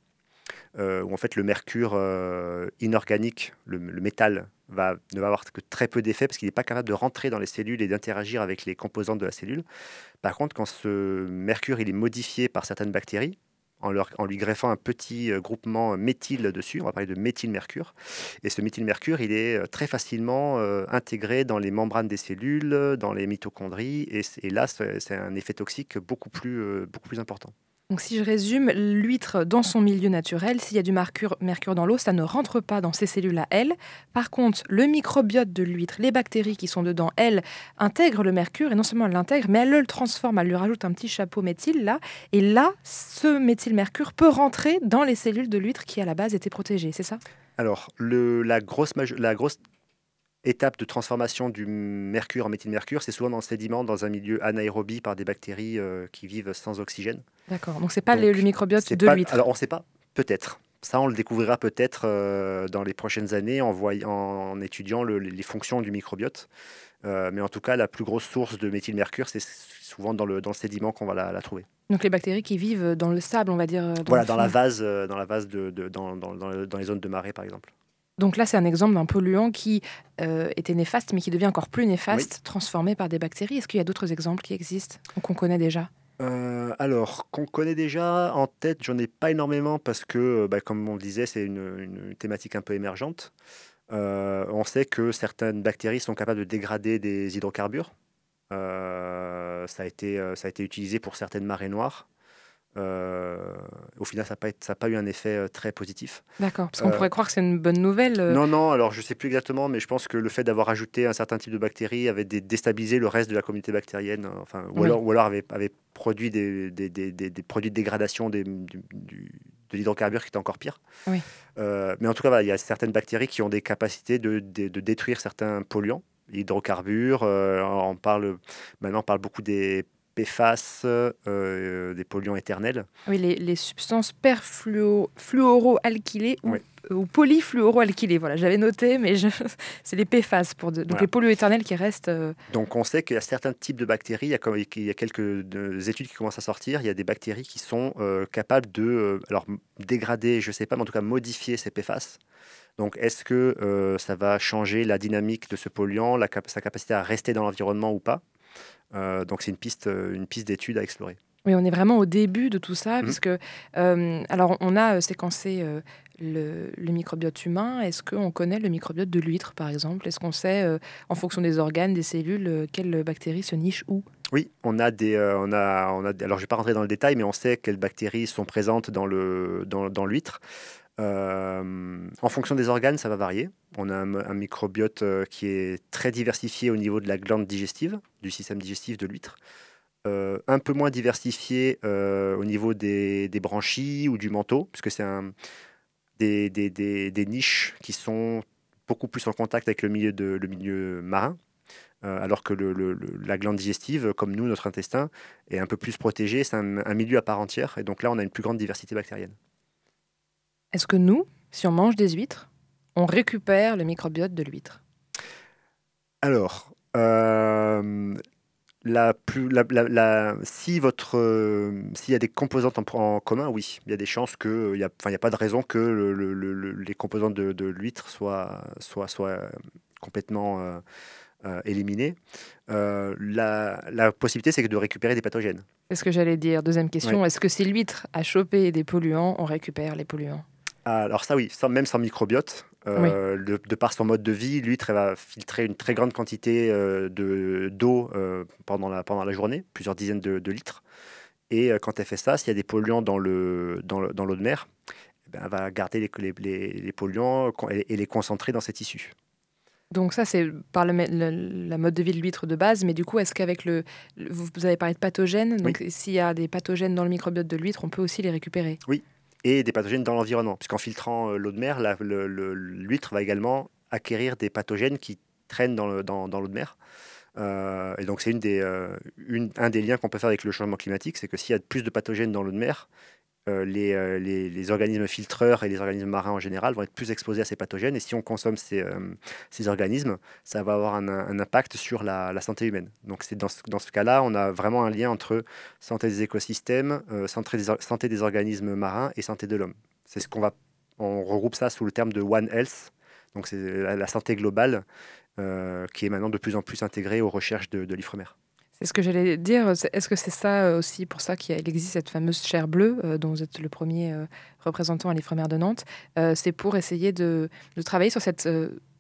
Où en fait le mercure inorganique, le, métal ne va avoir que très peu d'effet parce qu'il n'est pas capable de rentrer dans les cellules et d'interagir avec les composantes de la cellule. Par contre, quand ce mercure il est modifié par certaines bactéries, en, leur, en, lui greffant un petit euh, groupement méthyle dessus. On va parler de méthylmercure. Et ce méthylmercure, il est euh, très facilement euh, intégré dans les membranes des cellules, dans les mitochondries. Et, et là, c'est un effet toxique beaucoup plus, beaucoup plus important.
Donc si je résume, l'huître dans son milieu naturel, s'il y a du mercure, mercure dans l'eau, ça ne rentre pas dans ses cellules à elle. Par contre, le microbiote de l'huître, les bactéries qui sont dedans, elles, intègrent le mercure et non seulement elles l'intègrent, mais elles le transforment, elles lui rajoutent un petit chapeau méthyle là. Et là, ce méthylmercure peut rentrer dans les cellules de l'huître qui à la base étaient protégées, c'est ça?
Alors, la, grosse, la grosse étape de transformation du mercure en méthylmercure, c'est souvent dans le sédiment, dans un milieu anaérobie par des bactéries euh, qui vivent sans oxygène.
D'accord, donc c'est pas le, microbiote de l'huître
Alors on ne sait pas, peut-être. Ça, on le découvrira peut-être euh, dans les prochaines années en, étudiant les fonctions du microbiote. Euh, mais en tout cas, la plus grosse source de méthylmercure, c'est souvent dans le, dans le sédiment qu'on va la, trouver.
Donc les bactéries qui vivent dans le sable, on va dire.
Dans voilà, dans la vase, dans la vase de, dans, dans, dans, les zones de marée, par exemple.
Donc là, c'est un exemple d'un polluant qui euh, était néfaste, mais qui devient encore plus néfaste, transformé par des bactéries. Est-ce qu'il y a d'autres exemples qui existent ou qu'on connaît déjà?
Euh, alors, qu'on connaît déjà en tête, j'en ai pas énormément parce que, euh, bah, comme on le disait, c'est une, thématique un peu émergente. on sait que certaines bactéries sont capables de dégrader des hydrocarbures. ça, a été, ça a été utilisé pour certaines marées noires. Euh, au final, ça n'a pas, pas, eu un effet euh, très positif.
D'accord, parce qu'on pourrait croire que c'est une bonne nouvelle.
Euh. Non, non, alors je ne sais plus exactement, mais je pense que le fait d'avoir ajouté un certain type de bactéries avait déstabilisé le reste de la communauté bactérienne, enfin, ou, alors, ou alors avait, avait produit des, des, des, des, produits de dégradation du, de l'hydrocarbure qui était encore pire.
Oui.
mais en tout cas, il y a certaines bactéries qui ont des capacités de, de détruire certains polluants hydrocarbures. on parle maintenant, on parle beaucoup des PFAS, euh, des polluants éternels.
Oui, les, substances perfluoroalkylées ou, ou polyfluoroalkylées. Voilà, j'avais noté, mais [laughs] c'est les PFAS, pour donc les polluants éternels qui restent. Euh,
donc on sait qu'il y a certains types de bactéries, il y a, il y a quelques études qui commencent à sortir, il y a des bactéries qui sont euh, capables de alors, dégrader, je ne sais pas, mais en tout cas modifier ces PFAS. Donc, est-ce que ça va changer la dynamique de ce polluant, la sa capacité à rester dans l'environnement ou pas? euh, donc c'est une piste, euh, une piste d'étude à explorer.
Oui, on est vraiment au début de tout ça, mmh. puisque euh, alors on a séquencé le, microbiote humain. Est-ce qu'on connaît le microbiote de l'huître, par exemple? Est-ce qu'on sait, en fonction des organes, des cellules, quelles bactéries se nichent où?
Oui, on a des, on a, on a, alors je vais pas rentrer dans le détail, mais on sait quelles bactéries sont présentes dans le, dans, dans l'huître. Euh, en fonction des organes, ça va varier. On a un, microbiote euh, qui est très diversifié au niveau de la glande digestive, du système digestif de l'huître. Euh, un peu moins diversifié au niveau des, branchies ou du manteau, puisque c'est des, niches qui sont beaucoup plus en contact avec le milieu, marin, alors que la glande digestive, comme nous, notre intestin, est un peu plus protégé, c'est un, milieu à part entière, et donc là, on a une plus grande diversité bactérienne.
Est-ce que nous, si on mange des huîtres, on récupère le microbiote de l'huître?
Alors, euh, la plus, la, si votre, euh, s'il y a des composantes en, commun, oui, il y a des chances que, il n'y a, a, pas de raison que les composantes de, l'huître soient, soient, soient complètement euh, éliminées. Euh, la, la, possibilité, c'est de récupérer des pathogènes.
C'est ce que j'allais dire. Deuxième question, est-ce que si l'huître a chopé des polluants, on récupère les polluants?
Alors ça oui, même sans microbiote, euh, de par son mode de vie, l'huître va filtrer une très grande quantité euh, de d'eau euh, pendant, la, pendant la journée, plusieurs dizaines de, litres. Et quand elle fait ça, s'il y a des polluants dans l'eau dans dans de mer, eh ben, elle va garder les, les, les, polluants et, les concentrer dans ses tissus.
Donc ça, c'est par le, la mode de vie de l'huître de base, mais du coup, est-ce qu'avec le... Vous avez parlé de pathogènes, donc s'il y a des pathogènes dans le microbiote de l'huître, on peut aussi les récupérer?
Oui, et des pathogènes dans l'environnement. Puisqu'en filtrant euh, l'eau de mer, l'huître va également acquérir des pathogènes qui traînent dans l'eau de mer. Euh, et donc c'est euh, un des liens qu'on peut faire avec le changement climatique, c'est que s'il y a plus de pathogènes dans l'eau de mer, euh, euh, les, organismes filtreurs et les organismes marins en général vont être plus exposés à ces pathogènes. Et si on consomme ces, euh, organismes, ça va avoir un, impact sur la, santé humaine. Donc c'est dans ce, cas-là, on a vraiment un lien entre santé des écosystèmes, santé, des, organismes marins et santé de l'homme. C'est ce qu'on va, on regroupe ça sous le terme de One Health. Donc c'est la, santé globale qui est maintenant de plus en plus intégrée aux recherches de l'Ifremer.
C'est ce que j'allais dire. Est-ce que c'est ça euh, aussi pour ça qu'il existe cette fameuse chair bleue euh, dont vous êtes le premier euh, représentant à l'Ifremer de Nantes C'est pour essayer de, travailler sur cette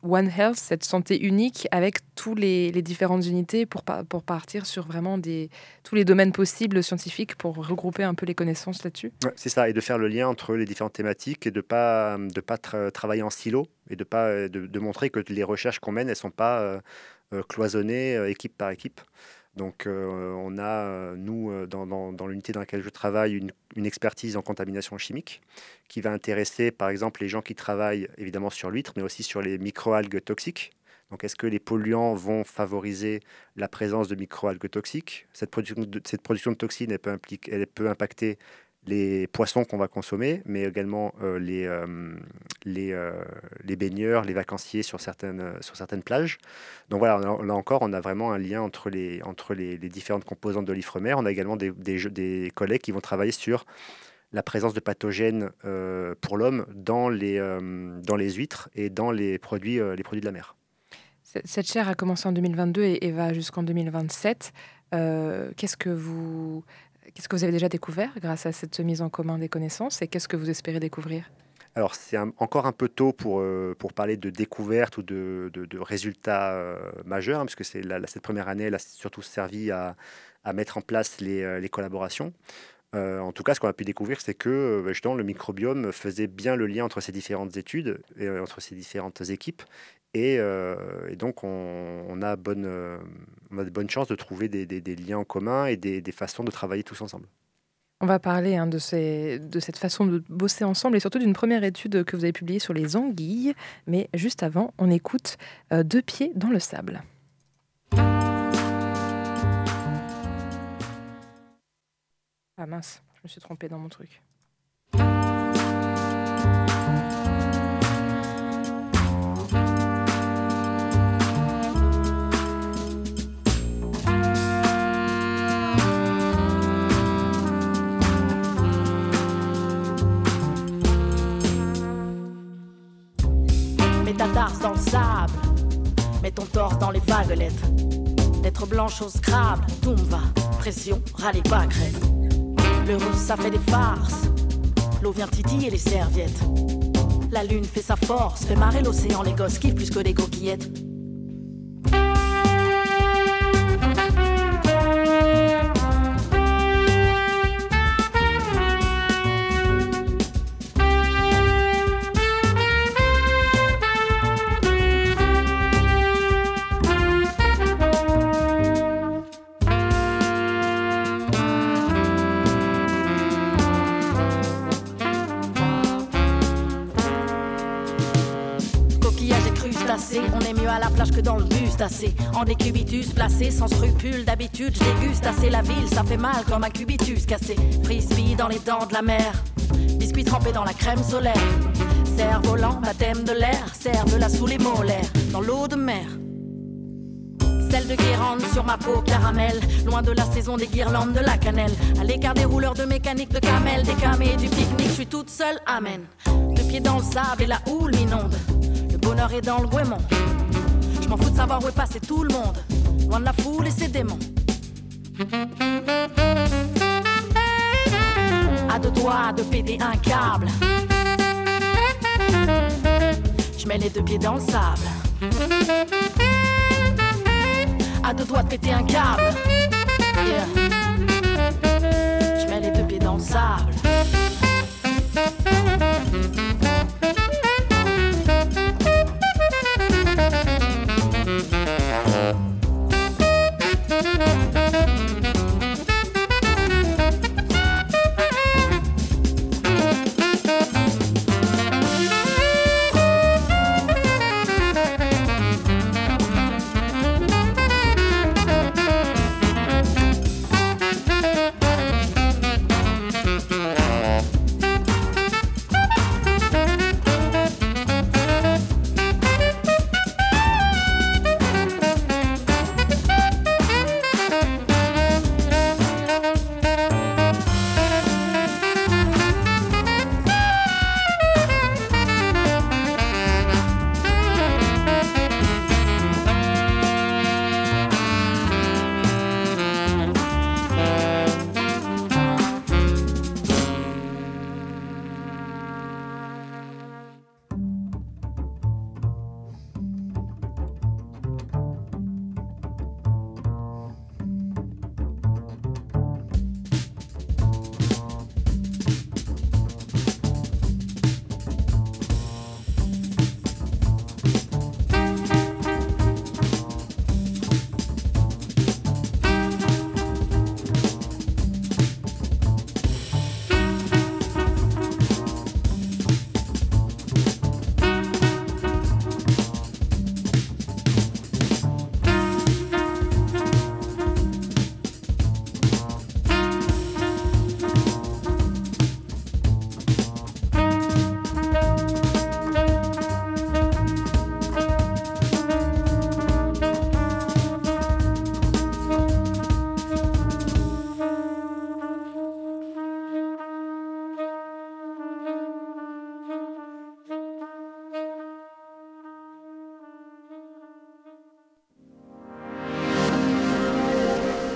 One Health, cette santé unique avec tous les, différentes unités pour, pour partir sur vraiment des, tous les domaines possibles scientifiques pour regrouper un peu les connaissances là-dessus
C'est ça, et de faire le lien entre les différentes thématiques et de ne pas, de pas travailler en silo et de, pas, de, montrer que les recherches qu'on mène, elles ne sont pas cloisonnées équipe par équipe. Donc euh, on a, euh, nous, euh, dans, l'unité dans laquelle je travaille, une, expertise en contamination chimique qui va intéresser, par exemple, les gens qui travaillent évidemment sur l'huître, mais aussi sur les microalgues toxiques. Donc est-ce que les polluants vont favoriser la présence de microalgues toxiques? Cette production, de, toxines, elle peut, elle peut impacter les poissons qu'on va consommer, mais également euh, les, euh, les, euh, les, baigneurs, les vacanciers sur certaines, sur certaines plages. Donc voilà, là encore, on a vraiment un lien entre les, entre les, différentes composantes de l'Ifremer. On a également des, des, des, collègues qui vont travailler sur la présence de pathogènes pour l'homme dans, les dans les huîtres et dans les produits, les produits de la mer.
Cette chaire a commencé en 2022 et, et va jusqu'en 2027. Qu'est-ce que vous Qu'est-ce que vous avez déjà découvert grâce à cette mise en commun des connaissances et qu'est-ce que vous espérez découvrir?
Alors c'est encore un peu tôt pour, euh, pour parler de découverte ou de, de, résultats euh, majeurs, hein, puisque c'est cette première année, elle a surtout servi à, à mettre en place les, euh, les collaborations. En tout cas, ce qu'on a pu découvrir, c'est que justement, le microbiome faisait bien le lien entre ces différentes études, et, entre ces différentes équipes, euh, et, donc, on, a euh, de bonnes chances de trouver des, liens en commun et des, façons de travailler tous ensemble.
On va parler hein, de, ces, de cette façon de bosser ensemble et surtout d'une première étude que vous avez publiée sur les anguilles. Mais juste avant, on écoute euh, Deux pieds dans le sable. Ah mince, je me suis trompée dans mon truc.
dans le sable. Mets ton torse dans les vaguelettes. D'être blanche au scrabble, tout va. Pression, râle pas crête. Le russe, ça fait des farces. L'eau vient titiller les serviettes. La lune fait sa force, fait marrer l'océan, les gosses kiffent plus que des coquillettes. En décubitus placé sans scrupule d'habitude, je déguste assez la ville, ça fait mal comme un cubitus cassé. Frisbee dans les dents de la mer, biscuit trempé dans la crème solaire. Cerf-volant, baptême de l'air, serve-la sous les molaires, dans l'eau de mer. Celle de Guérande sur ma peau caramel, loin de la saison des guirlandes de la cannelle. À l'écart des rouleurs de mécanique de camel, des camés du pique-nique, je suis toute seule, amen. Le pied dans le sable et la houle m'inonde. Le bonheur est dans le goémon. Je m'en fous de savoir où est passé tout le monde, loin de la foule et ses démons. À deux doigts de péter un câble. Je mets les deux pieds dans le sable. À deux doigts de péter un câble.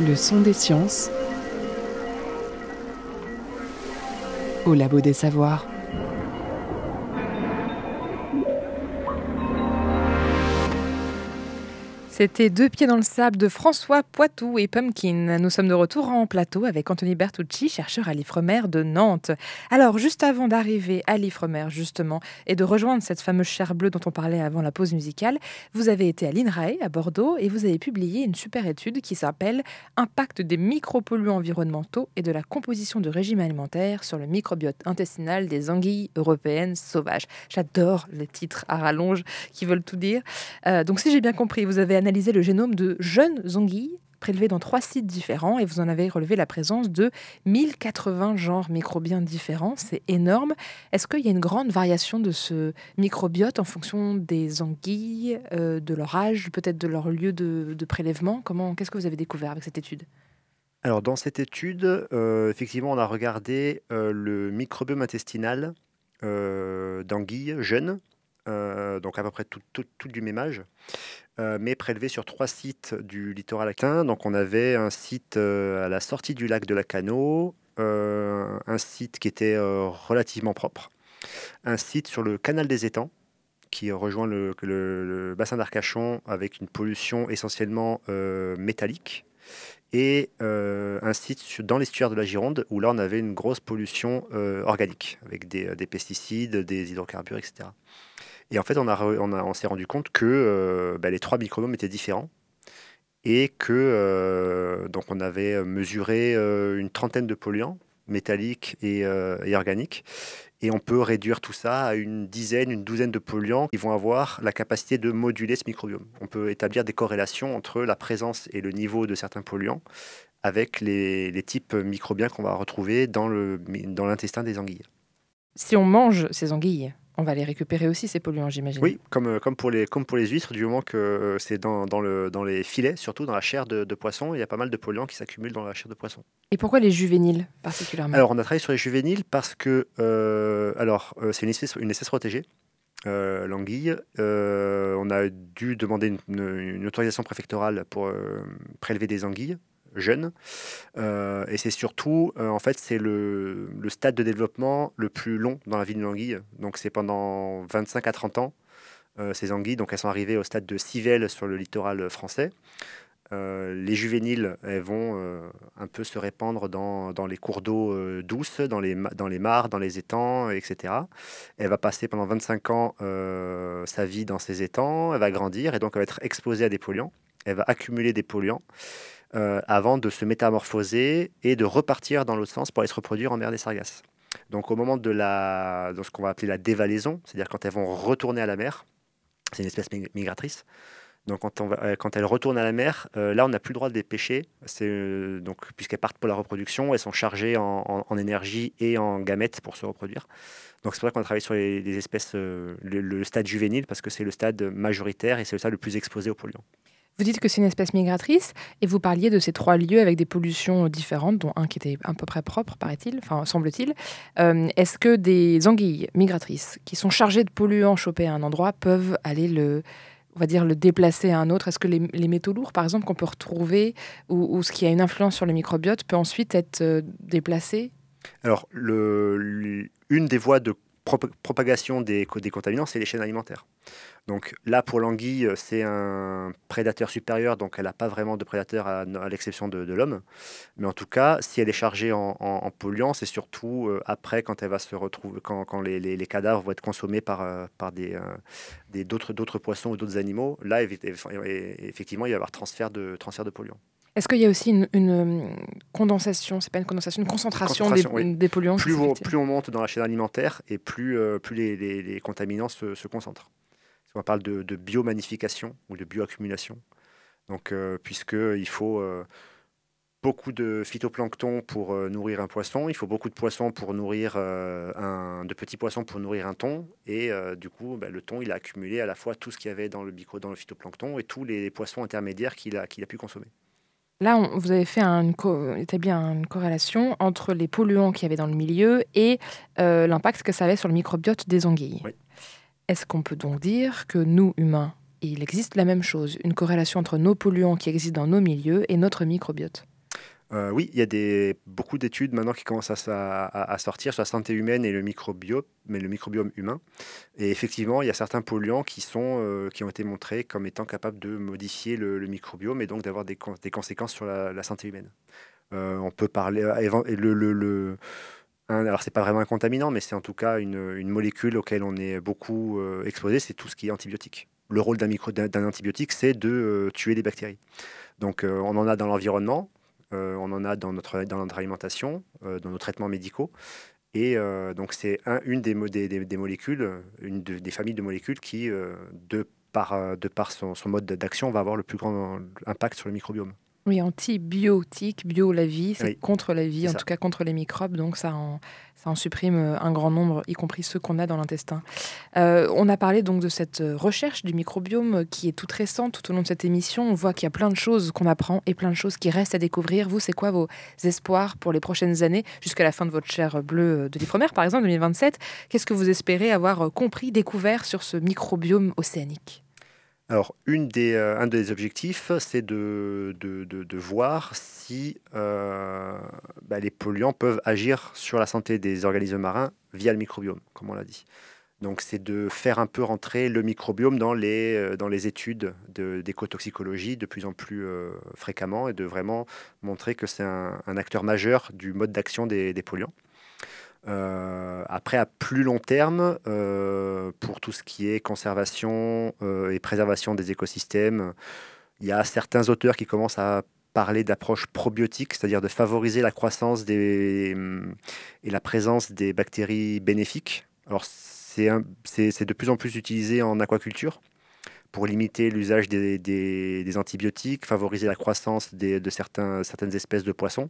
Le
son des sciences au labo des savoirs.
C'était Deux pieds dans le sable de François Poitou et Pumpkin. Nous sommes de retour en plateau avec Anthony Bertucci, chercheur à l'Ifremer de Nantes. Alors, juste avant d'arriver à l'Ifremer, justement, et de rejoindre cette fameuse chair bleue dont on parlait avant la pause musicale, vous avez été à l'INRAE, à Bordeaux, et vous avez publié une super étude qui s'appelle Impact des micropolluants environnementaux et de la composition de régime alimentaire sur le microbiote intestinal des anguilles européennes sauvages. J'adore les titres à rallonge qui veulent tout dire. Euh, donc, si j'ai bien compris, vous avez analysé le génome de jeunes anguilles prélevés dans trois sites différents et vous en avez relevé la présence de 1080 genres microbiens différents. C'est énorme. Est-ce qu'il y a une grande variation de ce microbiote en fonction des anguilles, euh, de leur âge, peut-être de leur lieu de, prélèvement? Comment, Qu'est-ce que vous avez découvert avec cette étude?
Alors, dans cette étude, euh, effectivement, on a regardé euh, le microbiome intestinal d'anguilles jeunes, euh, donc à peu près tout, du même âge, euh, mais prélevé sur trois sites du littoral latin. Donc on avait un site euh, à la sortie du lac de Lacano, un site qui était relativement propre, un site sur le canal des étangs qui rejoint le, bassin d'Arcachon avec une pollution essentiellement métallique, et un site dans l'estuaire de la Gironde où là on avait une grosse pollution organique avec des pesticides, des hydrocarbures, etc. Et en fait, on, s'est rendu compte que euh, bah, les trois microbiomes étaient différents et que euh, donc on avait mesuré euh, une trentaine de polluants, métalliques et, organiques. Et on peut réduire tout ça à une dizaine, une douzaine de polluants qui vont avoir la capacité de moduler ce microbiome. On peut établir des corrélations entre la présence et le niveau de certains polluants avec les, types microbiens qu'on va retrouver dans l'intestin des anguilles.
Si on mange ces anguilles, on va les récupérer aussi, ces polluants, j'imagine.
Oui, comme, euh, comme, pour les, comme pour les huîtres, du moment que euh, c'est dans, dans, le, dans les filets, surtout dans la chair de, poisson, il y a pas mal de polluants qui s'accumulent dans la chair de poisson.
Et pourquoi les juvéniles particulièrement?
Alors, on a travaillé sur les juvéniles parce que euh, alors c'est une espèce, une espèce protégée. l'anguille. on a dû demander une, une autorisation préfectorale pour prélever des anguilles jeunes. Euh, et c'est surtout, euh, en fait, c'est le, stade de développement le plus long dans la vie d'une anguille. Donc c'est pendant 25 à 30 ans, euh, ces anguilles. Donc elles sont arrivées au stade de civelle sur le littoral français. les juvéniles, elles vont un peu se répandre dans, dans les cours d'eau douces, dans les, dans les mares, dans les étangs, etc. Elle va passer pendant 25 ans sa vie dans ces étangs, elle va grandir et donc elle va être exposée à des polluants. Elle va accumuler des polluants. Euh, avant de se métamorphoser et de repartir dans l'autre sens pour aller se reproduire en mer des Sargasses. Donc au moment de, la, de ce qu'on va appeler la dévalaison, c'est-à-dire quand elles vont retourner à la mer, c'est une espèce migratrice. Donc euh, quand elles retournent à la mer, euh, là on n'a plus le droit de les pêcher, donc puisqu'elles partent pour la reproduction, elles sont chargées en, énergie et en gamètes pour se reproduire. Donc c'est pour ça qu'on a travaillé sur les, espèces, le, stade juvénile parce que c'est le stade majoritaire et c'est le stade le plus exposé aux polluants.
Vous dites que c'est une espèce migratrice et vous parliez de ces trois lieux avec des pollutions différentes, dont un qui était à peu près propre, paraît-il, enfin semble-t-il. Euh, est-ce que des anguilles migratrices qui sont chargées de polluants chopés à un endroit peuvent aller le, on va dire, le déplacer à un autre? Est-ce que les, métaux lourds, par exemple, qu'on peut retrouver ou, ce qui a une influence sur le microbiote peut ensuite être euh, déplacé?
Alors, une des voies de propagation des, des contaminants, c'est les chaînes alimentaires. Donc là, pour l'anguille, c'est un prédateur supérieur, donc elle n'a pas vraiment de prédateur à, l'exception de, l'homme. Mais en tout cas, si elle est chargée en, en, polluants, c'est surtout euh, après, quand elle va se retrouver, quand, les, cadavres vont être consommés par, euh, par des, euh, d'autres, poissons ou d'autres animaux. Là, effectivement, il va y avoir transfert de, transfert de polluants.
Est-ce qu'il y a aussi une, condensation, c'est pas une condensation, une concentration, des, polluants
plus on, plus on monte dans la chaîne alimentaire et plus, plus les, contaminants se, se concentrent on parle de, biomanification ou de bioaccumulation. Donc, euh, puisqu'il faut euh, beaucoup de phytoplancton pour euh, nourrir un poisson, il faut beaucoup de poissons pour nourrir un, de petits poissons pour nourrir un thon, et du coup, bah, le thon, il a accumulé à la fois tout ce qu'il y avait dans le micro, dans le phytoplancton, et tous les poissons intermédiaires qu'il a, qu'il a pu consommer.
Là, vous avez fait un, établi une corrélation entre les polluants qu'il y avait dans le milieu et l'impact que ça avait sur le microbiote des anguilles.
Oui.
Est-ce qu'on peut donc dire que nous, humains, il existe la même chose, une corrélation entre nos polluants qui existent dans nos milieux et notre microbiote?
Euh, oui, il y a beaucoup d'études maintenant qui commencent à, sortir sur la santé humaine et le microbiome, mais le microbiome humain. Et effectivement, il y a certains polluants qui, sont, euh, qui ont été montrés comme étant capables de modifier le, microbiome et donc d'avoir des, conséquences sur la, santé humaine. Euh, on peut parler. Le, le, alors c'est pas vraiment un contaminant, mais c'est en tout cas une, molécule auquel on est beaucoup euh, exposé, c'est tout ce qui est antibiotique. Le rôle d'un, antibiotique, c'est de euh, tuer les bactéries. Donc euh, on en a dans l'environnement, on en a dans notre, dans notre alimentation, dans nos traitements médicaux. Et donc c'est un, une des, des, des, molécules, une des familles de molécules qui, de par, son mode d'action, va avoir le plus grand impact sur le microbiome.
Oui, antibiotique, bio la vie, c'est contre la vie, en tout cas contre les microbes, donc ça en, ça en supprime euh, un grand nombre, y compris ceux qu'on a dans l'intestin. Euh, on a parlé donc de cette euh, recherche du microbiome qui est toute récente tout au long de cette émission. On voit qu'il y a plein de choses qu'on apprend et plein de choses qui restent à découvrir. Vous, c'est quoi vos espoirs pour les prochaines années, jusqu'à la fin de votre chaire bleue de l'Ifremer, par exemple, 2027 Qu'est-ce que vous espérez avoir compris, découvert sur ce microbiome océanique?
Alors, une des, euh, un des objectifs, c'est de, de, de, voir si euh, bah, les polluants peuvent agir sur la santé des organismes marins via le microbiome, comme on l'a dit. Donc, c'est de faire un peu rentrer le microbiome dans les, euh, dans les études d'écotoxicologie de, plus en plus fréquemment et de vraiment montrer que c'est un, un, acteur majeur du mode d'action des, des polluants. Euh, après, à plus long terme, euh, pour tout ce qui est conservation euh, et préservation des écosystèmes, il y a certains auteurs qui commencent à parler d'approche probiotique, c'est-à-dire de favoriser la croissance des, et la présence des bactéries bénéfiques. Alors, c'est de plus en plus utilisé en aquaculture pour limiter l'usage des, antibiotiques, favoriser la croissance de certaines espèces de poissons.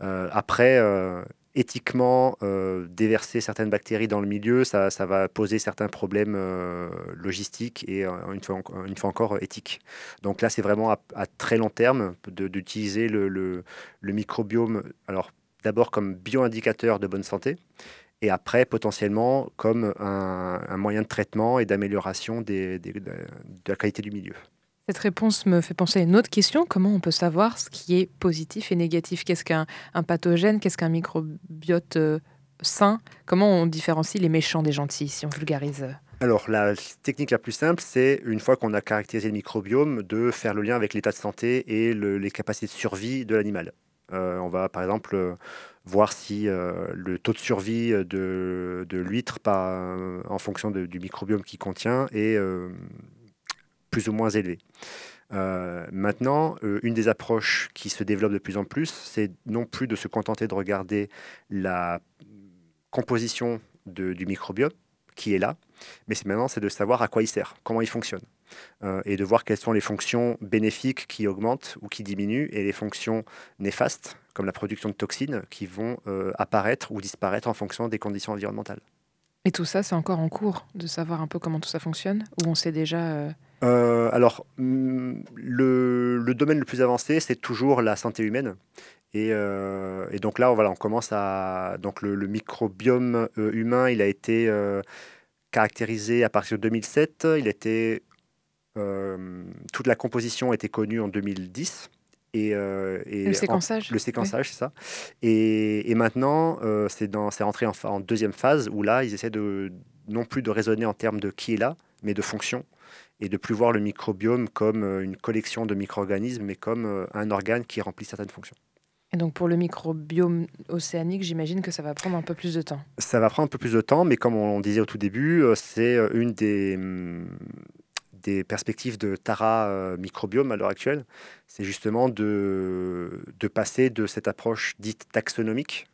Après, éthiquement, euh, déverser certaines bactéries dans le milieu, ça, ça va poser certains problèmes logistiques et une fois, une, fois, encore éthiques. Donc là, c'est vraiment à, très long terme d'utiliser le, le, le, microbiome, alors d'abord comme bioindicateur de bonne santé, et après potentiellement comme un, moyen de traitement et d'amélioration de la qualité du milieu.
Cette réponse me fait penser à une autre question. Comment on peut savoir ce qui est positif et négatif? Qu'est-ce qu'un pathogène? Qu'est-ce qu'un microbiote euh, sain? Comment on différencie les méchants des gentils, si on vulgarise
alors, la technique la plus simple, c'est, une fois qu'on a caractérisé le microbiome, de faire le lien avec l'état de santé et les capacités de survie de l'animal. Euh, on va, par exemple, voir si euh, le taux de survie de, l'huître en fonction du microbiome qu'il contient est euh, plus ou moins élevé. Euh, maintenant, une des approches qui se développe de plus en plus, c'est non plus de se contenter de regarder la composition du microbiome qui est là, mais maintenant c'est de savoir à quoi il sert, comment il fonctionne. Euh, et de voir quelles sont les fonctions bénéfiques qui augmentent ou qui diminuent et les fonctions néfastes, comme la production de toxines, qui vont euh, apparaître ou disparaître en fonction des conditions environnementales.
Et tout ça, c'est encore en cours de savoir un peu comment tout ça fonctionne Ou on sait déjà euh,
Alors, mm, le, domaine le plus avancé, c'est toujours la santé humaine. Et, donc là, voilà, on commence à... Donc le, le microbiome humain, il a été caractérisé à partir de 2007. Il euh, toute la composition était connue en 2010.
Euh, et, le séquençage.
le séquençage, c'est ça. Et, maintenant, euh, c'est rentré en, en, deuxième phase où là, ils essaient de non plus de raisonner en termes de qui est là, mais de fonction, et de plus voir le microbiome comme une collection de micro-organismes, mais comme un organe qui remplit certaines fonctions.
Et donc pour le microbiome océanique, j'imagine que ça va prendre un peu plus de temps.
Ça va prendre un peu plus de temps, mais comme on disait au tout début, c'est une des, hum, des perspectives de Tara euh, microbiome à l'heure actuelle, c'est justement de, de passer de cette approche dite taxonomique,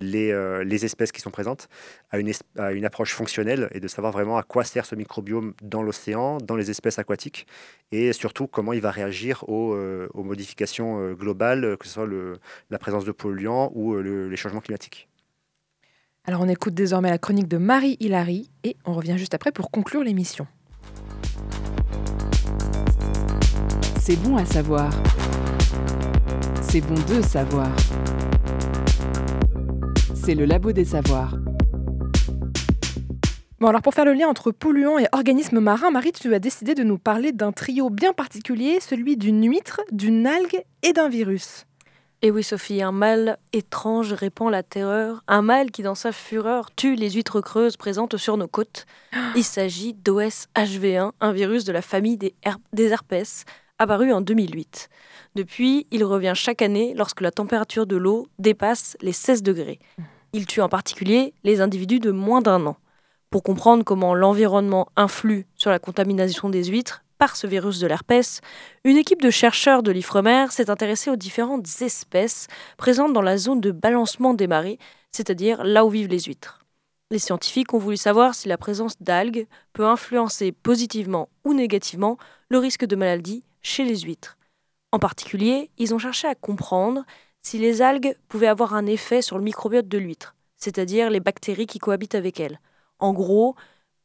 les, euh, les espèces qui sont présentes, à une, à une approche fonctionnelle et de savoir vraiment à quoi sert ce microbiome dans l'océan, dans les espèces aquatiques, et surtout comment il va réagir aux, euh, aux modifications globales, que ce soit le, la présence de polluants ou les changements climatiques.
Alors on écoute désormais la chronique de Marie Hilary et on revient juste après pour conclure l'émission.
C'est bon à savoir. C'est bon de savoir. C'est le labo des savoirs.
Bon, alors pour faire le lien entre polluants et organismes marins, Marie, tu as décidé de nous parler d'un trio bien particulier, celui d'une huître, d'une algue et d'un virus.
Et oui, Sophie, un mal étrange répand la terreur, un mal qui, dans sa fureur, tue les huîtres creuses présentes sur nos côtes. [gasps] Il s'agit d'OSHV1, un virus de la famille des, des herpès, apparu en 2008. Depuis, il revient chaque année lorsque la température de l'eau dépasse les 16 degrés. Il tue en particulier les individus de moins d'un an. Pour comprendre comment l'environnement influe sur la contamination des huîtres par ce virus de l'herpès, une équipe de chercheurs de l'Ifremer s'est intéressée aux différentes espèces présentes dans la zone de balancement des marées, c'est-à-dire là où vivent les huîtres. Les scientifiques ont voulu savoir si la présence d'algues peut influencer positivement ou négativement le risque de maladie chez les huîtres. En particulier, ils ont cherché à comprendre si les algues pouvaient avoir un effet sur le microbiote de l'huître, c'est-à-dire les bactéries qui cohabitent avec elles. En gros,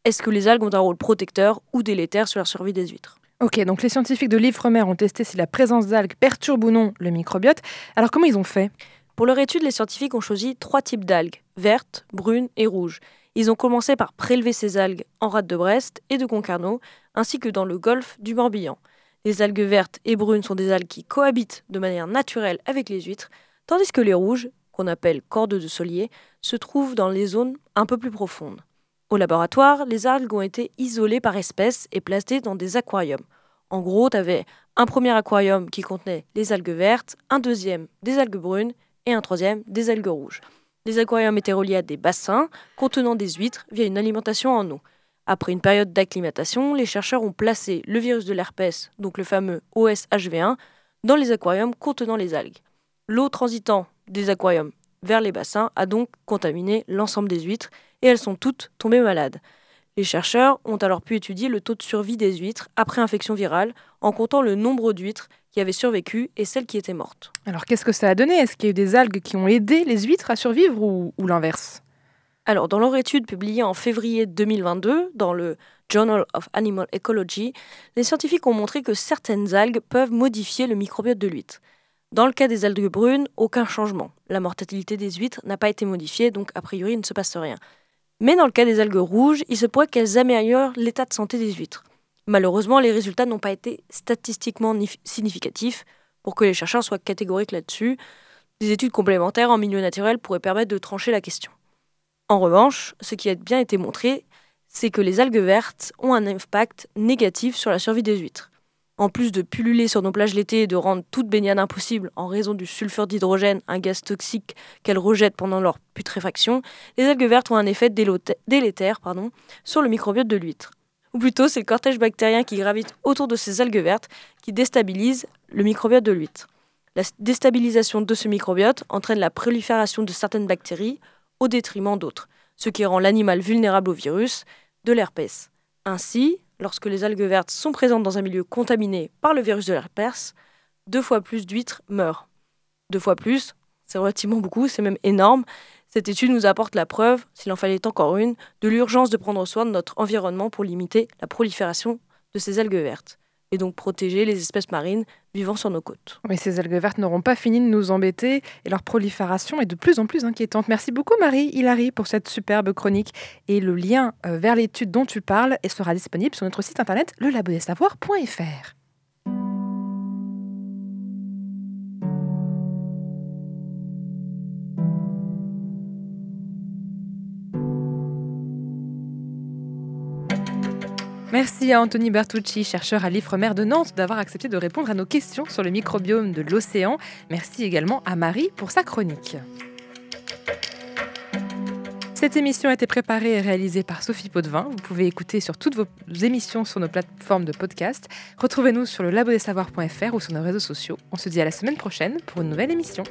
est-ce que les algues ont un rôle protecteur ou délétère sur la survie des huîtres?
Ok, donc les scientifiques de l'Ifremer ont testé si la présence d'algues perturbe ou non le microbiote. Alors comment ils ont fait?
Pour leur étude, les scientifiques ont choisi trois types d'algues, vertes, brunes et rouges. Ils ont commencé par prélever ces algues en rade de Brest et de Concarneau, ainsi que dans le golfe du Morbihan. Les algues vertes et brunes sont des algues qui cohabitent de manière naturelle avec les huîtres, tandis que les rouges, qu'on appelle cordes de solier, se trouvent dans les zones un peu plus profondes. Au laboratoire, les algues ont été isolées par espèce et placées dans des aquariums. En gros, tu avais un premier aquarium qui contenait les algues vertes, un deuxième des algues brunes et un troisième des algues rouges. Les aquariums étaient reliés à des bassins contenant des huîtres via une alimentation en eau. Après une période d'acclimatation, les chercheurs ont placé le virus de l'herpès, donc le fameux OSHV1, dans les aquariums contenant les algues. L'eau transitant des aquariums vers les bassins a donc contaminé l'ensemble des huîtres et elles sont toutes tombées malades. Les chercheurs ont alors pu étudier le taux de survie des huîtres après infection virale en comptant le nombre d'huîtres qui avaient survécu et celles qui étaient mortes.
Alors qu'est-ce que ça a donné? Est-ce qu'il y a eu des algues qui ont aidé les huîtres à survivre ou, ou l'inverse?
Alors dans leur étude publiée en février 2022 dans le Journal of Animal Ecology, les scientifiques ont montré que certaines algues peuvent modifier le microbiote de l'huître. Dans le cas des algues brunes, aucun changement. La mortalité des huîtres n'a pas été modifiée, donc a priori il ne se passe rien. Mais dans le cas des algues rouges, il se pourrait qu'elles améliorent l'état de santé des huîtres. Malheureusement, les résultats n'ont pas été statistiquement significatifs pour que les chercheurs soient catégoriques là-dessus. Des études complémentaires en milieu naturel pourraient permettre de trancher la question. En revanche, ce qui a bien été montré, c'est que les algues vertes ont un impact négatif sur la survie des huîtres. En plus de pulluler sur nos plages l'été et de rendre toute baignade impossible en raison du sulfure d'hydrogène, un gaz toxique qu'elles rejettent pendant leur putréfaction, les algues vertes ont un effet délétère sur le microbiote de l'huître. Ou plutôt, c'est le cortège bactérien qui gravite autour de ces algues vertes qui déstabilise le microbiote de l'huître. La déstabilisation de ce microbiote entraîne la prolifération de certaines bactéries au détriment d'autres ce qui rend l'animal vulnérable au virus de l'herpès. Ainsi, lorsque les algues vertes sont présentes dans un milieu contaminé par le virus de l'herpès, deux fois plus d'huîtres meurent. Deux fois plus, c'est relativement beaucoup, c'est même énorme. Cette étude nous apporte la preuve, s'il en fallait encore une, de l'urgence de prendre soin de notre environnement pour limiter la prolifération de ces algues vertes et donc protéger les espèces marines vivant sur nos côtes.
Mais ces algues vertes n'auront pas fini de nous embêter et leur prolifération est de plus en plus inquiétante. Merci beaucoup Marie Hilary pour cette superbe chronique et le lien euh, vers l'étude dont tu parles sera disponible sur notre site internet lelabodessavoir.fr. Merci à Anthony Bertucci, chercheur à l'IFREMER de Nantes, d'avoir accepté de répondre à nos questions sur le microbiome de l'océan. Merci également à Marie pour sa chronique. Cette émission a été préparée et réalisée par Sophie Potvin. Vous pouvez écouter sur toutes vos émissions sur nos plateformes de podcast. Retrouvez-nous sur le ou sur nos réseaux sociaux. On se dit à la semaine prochaine pour une nouvelle émission.